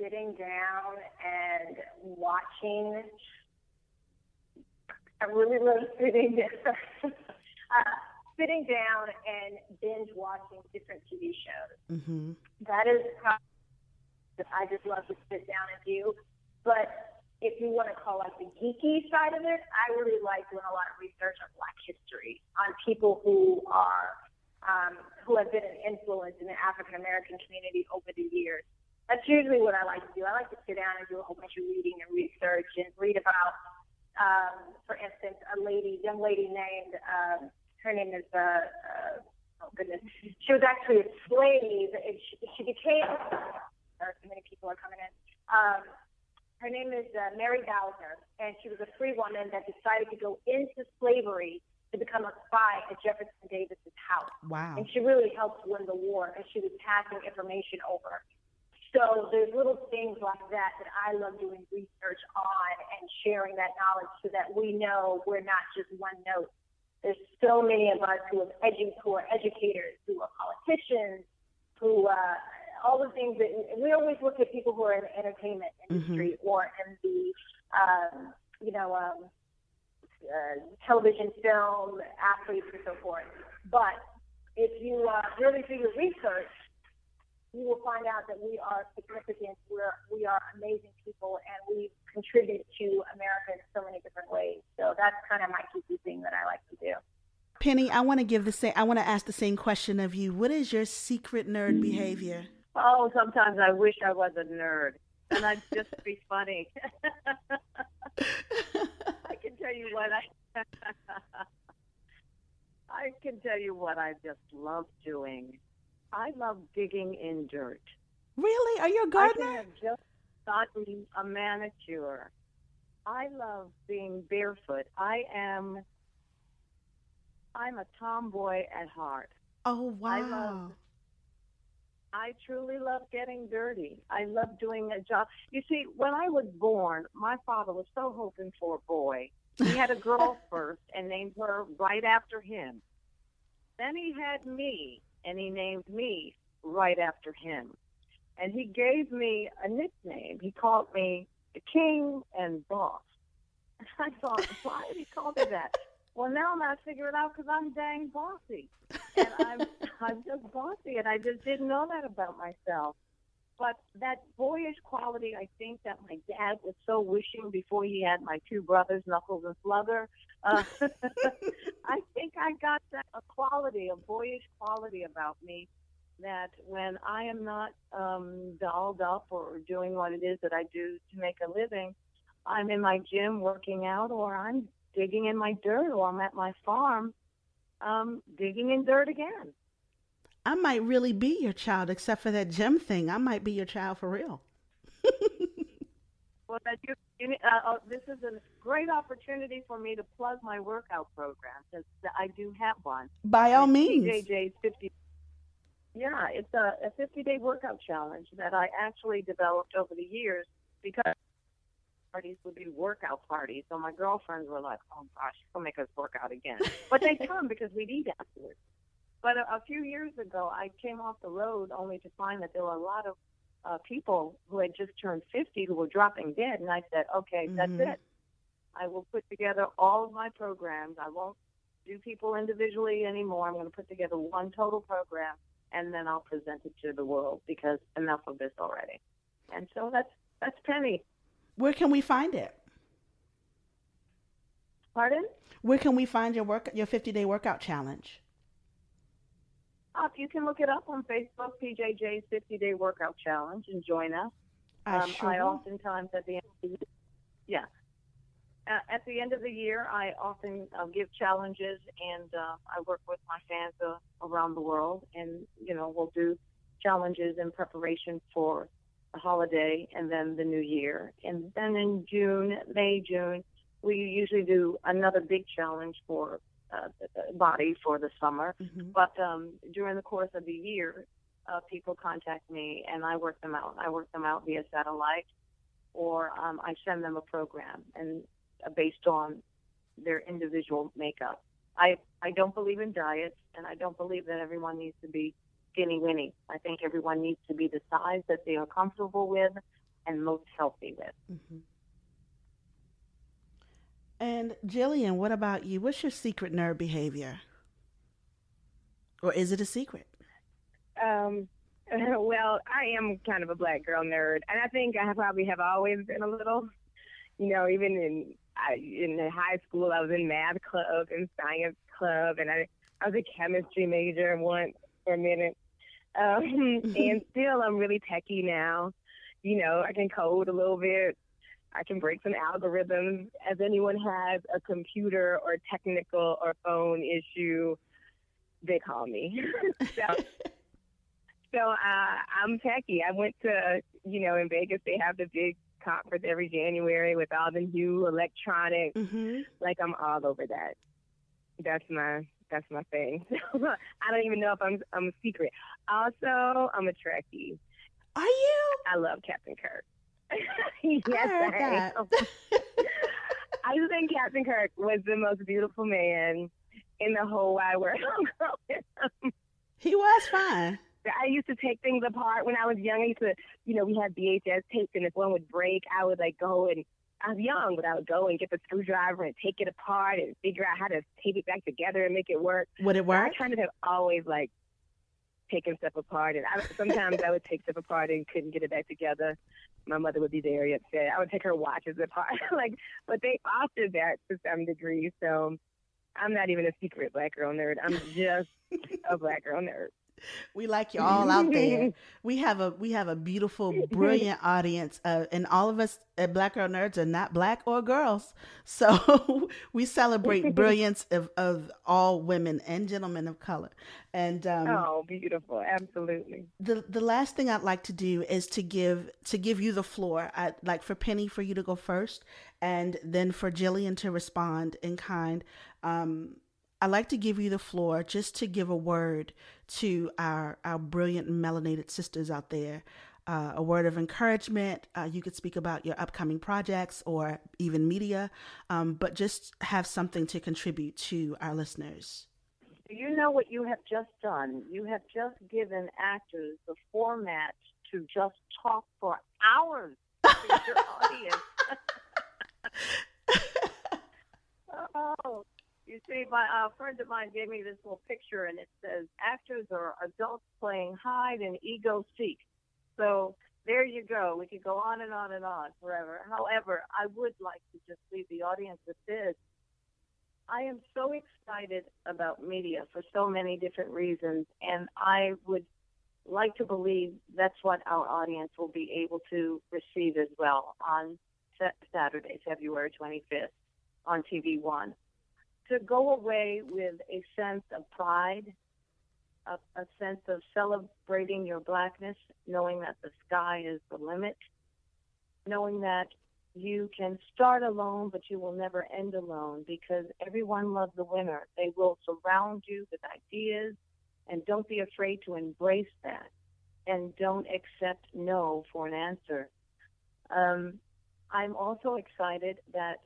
sitting down and watching. I really love sitting down, uh, sitting down and binge watching different TV shows. Mm-hmm. That is how I just love to sit down and do. But if you want to call like the geeky side of it, I really like doing a lot of research on Black history, on people who are um, who have been an influence in the African American community over the years. That's usually what I like to do. I like to sit down and do a whole bunch of reading and research and read about, um, for instance, a lady, young lady named, um, her name is, uh, uh, oh goodness, she was actually a slave. And she, she became, or so many people are coming in. Um, her name is uh, Mary Bowser, and she was a free woman that decided to go into slavery to become a spy at Jefferson Davis's house. Wow. And she really helped win the war, and she was passing information over. So there's little things like that that I love doing research on and sharing that knowledge so that we know we're not just one note. There's so many of us who, have edu- who are educators, who are politicians, who uh, all the things that we always look at people who are in the entertainment industry or in the um, you know um, uh, television, film, athletes, and so forth. But if you uh, really do your research, you will find out that we are significant. We're we are amazing people, and we contribute to America in so many different ways. So that's kind of my key thing that I like to do. Penny, I want to give the same. I want to ask the same question of you. What is your secret nerd behavior? Oh, sometimes I wish I was a nerd, and I'd just be funny. I can tell you what I. I can tell you what I just love doing. I love digging in dirt. Really? Are you a gardener? I have just gotten a manicure. I love being barefoot. I am. I'm a tomboy at heart. Oh wow! I love. I truly love getting dirty. I love doing a job. You see, when I was born, my father was so hoping for a boy. He had a girl first and named her right after him. Then he had me and he named me right after him. And he gave me a nickname. He called me the king and boss. I thought, why did he call me that? Well, now I'm not figuring out because I'm dang bossy, I'm I'm just bossy, and I just didn't know that about myself. But that boyish quality, I think that my dad was so wishing before he had my two brothers, Knuckles and Slugger. Uh, I think I got that a quality, a boyish quality about me that when I am not um, dolled up or doing what it is that I do to make a living, I'm in my gym working out or I'm digging in my dirt or I'm at my farm um, digging in dirt again. I might really be your child, except for that gym thing. I might be your child for real. well, that you, you uh, uh, this is a great opportunity for me to plug my workout program since I do have one. By all means. PJJ's 50. Yeah, it's a, a 50 day workout challenge that I actually developed over the years because parties would be workout parties. So my girlfriends were like, "Oh gosh, she'll make us work out again." But they come because we'd eat afterwards. But a, a few years ago, I came off the road only to find that there were a lot of uh, people who had just turned 50 who were dropping dead, and I said, "Okay, Mm-hmm. that's it. I will put together all of my programs. I won't do people individually anymore. I'm going to put together one total program, and then I'll present it to the world because enough of this already." And so that's that's Penny. Where can we find it? Pardon? Where can we find your work your 50 day workout challenge? Uh, you can look it up on Facebook, PJJ's 50 Day Workout Challenge, and join us. I um, sure I oftentimes at the end, of the, yeah, uh, at the end of the year, I often uh, give challenges, and uh, I work with my fans uh, around the world, and you know we'll do challenges in preparation for holiday and then the new year. And then in June, May, June, we usually do another big challenge for uh, the body for the summer. Mm-hmm. But um, during the course of the year, uh, people contact me and I work them out. I work them out via satellite or um, I send them a program and uh, based on their individual makeup. I, I don't believe in diets and I don't believe that everyone needs to be skinny winny. I think everyone needs to be the size that they are comfortable with and most healthy with. Mm-hmm. And Jillian, what about you? What's your secret nerd behavior? Or is it a secret? Um, well, I am kind of a black girl nerd, and I think I probably have always been a little. You know, even in I, in high school, I was in math club and science club, and I I was a chemistry major once for a minute. Um, and still, I'm really techie now. You know, I can code a little bit. I can break some algorithms. As anyone has a computer or technical or phone issue, they call me. so, so uh, I'm techie. I went to, you know, in Vegas, they have the big conference every January with all the new electronics. Mm-hmm. Like I'm all over that. That's my that's my thing. I don't even know if I'm I'm a secret. Also, I'm a Trekkie. Are you? I love Captain Kirk. yes, I I that. am. I just think Captain Kirk was the most beautiful man in the whole wide world. he was fine. I used to take things apart when I was young. I used to, you know, we had VHS tapes, and if one would break, I would like go and I was young, but I would go and get the screwdriver and take it apart and figure out how to tape it back together and make it work. Would it So I work? kind of have always like taken stuff apart, and I, sometimes I would take stuff apart and couldn't get it back together. My mother would be very upset. I would take her watches apart, like, but they fostered that to some degree. So I'm not even a secret black girl nerd. I'm just a black girl nerd. We like you all out there. We have a we have a beautiful, brilliant audience, uh, and all of us at Black Girl Nerds are not black or girls, so we celebrate brilliance of, of all women and gentlemen of color. And um, oh, beautiful! Absolutely. the the last thing I'd like to do is to give to give you the floor. I'd like for Penny for you to go first, and then for Jillian to respond in kind. Um, I'd like to give you the floor just to give a word to our our brilliant melanated sisters out there. Uh, a word of encouragement. Uh, you could speak about your upcoming projects or even media, um, but just have something to contribute to our listeners. Do you know what you have just done? You have just given actors the format to just talk for hours to your audience. oh, you see, my uh, friend of mine gave me this little picture, and it says actors are adults playing hide and ego seek. So there you go. We could go on and on and on forever. However, I would like to just leave the audience with this. I am so excited about media for so many different reasons, and I would like to believe that's what our audience will be able to receive as well on Saturday, February 25th on TV One. To go away with a sense of pride, a, a sense of celebrating your blackness, knowing that the sky is the limit, knowing that you can start alone, but you will never end alone because everyone loves a winner. They will surround you with ideas, and don't be afraid to embrace that. And don't accept no for an answer. Um, I'm also excited that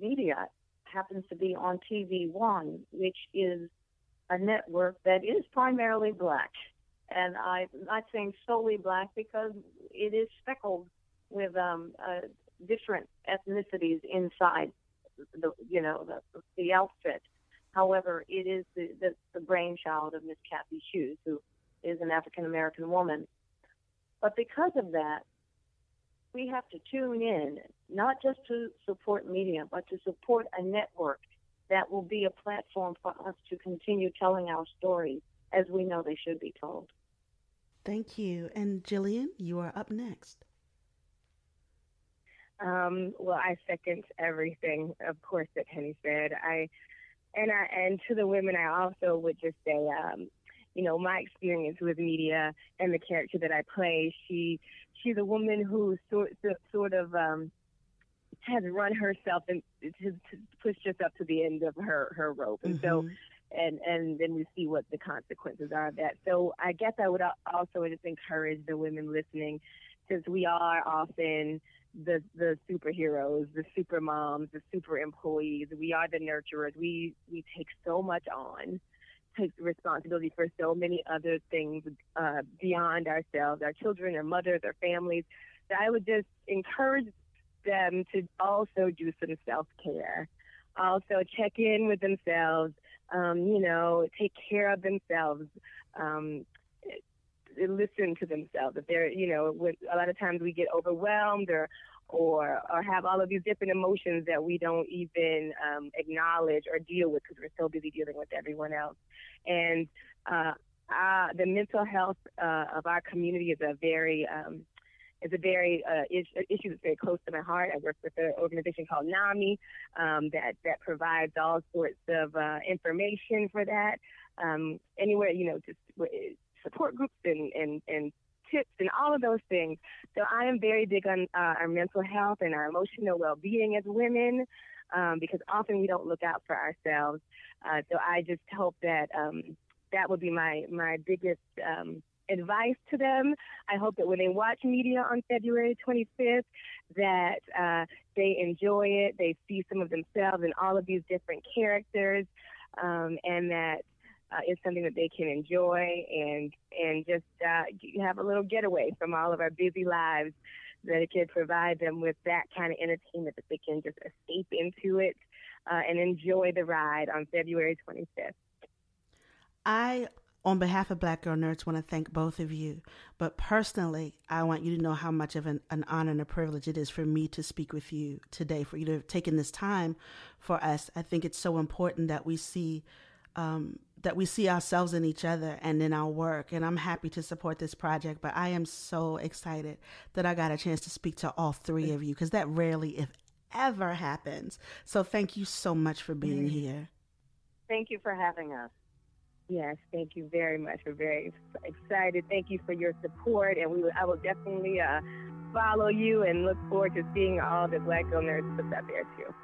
media happens to be on TV One, which is a network that is primarily black. And I'm not saying solely black because it is speckled with um, uh, different ethnicities inside the you know the the outfit. However, it is the, the, the brainchild of Miss Cathy Hughes, who is an African American woman. But because of that, we have to tune in, not just to support media, but to support a network that will be a platform for us to continue telling our stories as we know they should be told. Thank you. And Jillian, you are up next. Um, well, I second everything, of course, that Penny said. I and I and to the women, I also would just say, um, you know, my experience with media and the character that I play. She she's a woman who sort sort of um, has run herself and to, to pushed herself to the end of her her rope, and so and and then we see what the consequences are of that. So I guess I would also just encourage the women listening, since we are often the the superheroes, the super moms, the super employees. We are the nurturers. We we take so much on, take responsibility for so many other things uh, beyond ourselves, our children, our mothers, our families. That I would just encourage them to also do some self care. Also check in with themselves. Um, you know, take care of themselves. Um, listen to themselves. If they're, you know, a lot of times we get overwhelmed or or or have all of these different emotions that we don't even um, acknowledge or deal with because we're so busy dealing with everyone else. And uh, uh, the mental health uh, of our community is a very um, is a very uh, issue that's very close to my heart. I work with an organization called NAMI um, that that provides all sorts of uh, information for that. Um, anywhere you know, just support groups and, and, and tips and all of those things. So I am very big on uh, our mental health and our emotional well-being as women um, because often we don't look out for ourselves. Uh, so I just hope that um, that would be my my biggest um, advice to them. I hope that when they watch media on February 25th, that uh, they enjoy it, they see some of themselves in all of these different characters, um, and that uh, is something that they can enjoy and and just uh, have a little getaway from all of our busy lives. That it could provide them with that kind of entertainment that they can just escape into it uh, and enjoy the ride on February 25th. I on behalf of Black Girl Nerds, want to thank both of you. But personally, I want you to know how much of an, an, honor and a privilege it is for me to speak with you today, for you to have taken this time for us. I think it's so important that we see um, that we see ourselves in each other and in our work. And I'm happy to support this project, but I am so excited that I got a chance to speak to all three of you because that rarely, if ever, happens. So thank you so much for being here. Thank you for having us. Yes, thank you very much. We're very excited. Thank you for your support, and we will, I will definitely uh, follow you and look forward to seeing all the Black Girl Nerds puts out there too.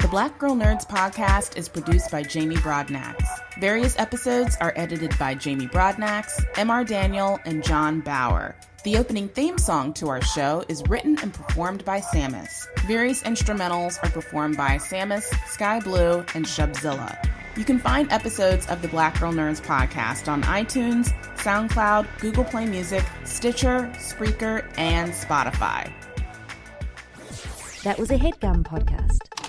The Black Girl Nerds podcast is produced by Jamie Broadnax. Various episodes are edited by Jamie Broadnax, M.R. Daniel, and John Bauer. The opening theme song to our show is written and performed by Samus. Various instrumentals are performed by Samus, Sky Blue, and Shubzilla. You can find episodes of the Black Girl Nerds podcast on iTunes, SoundCloud, Google Play Music, Stitcher, Spreaker, and Spotify. That was a headgum podcast.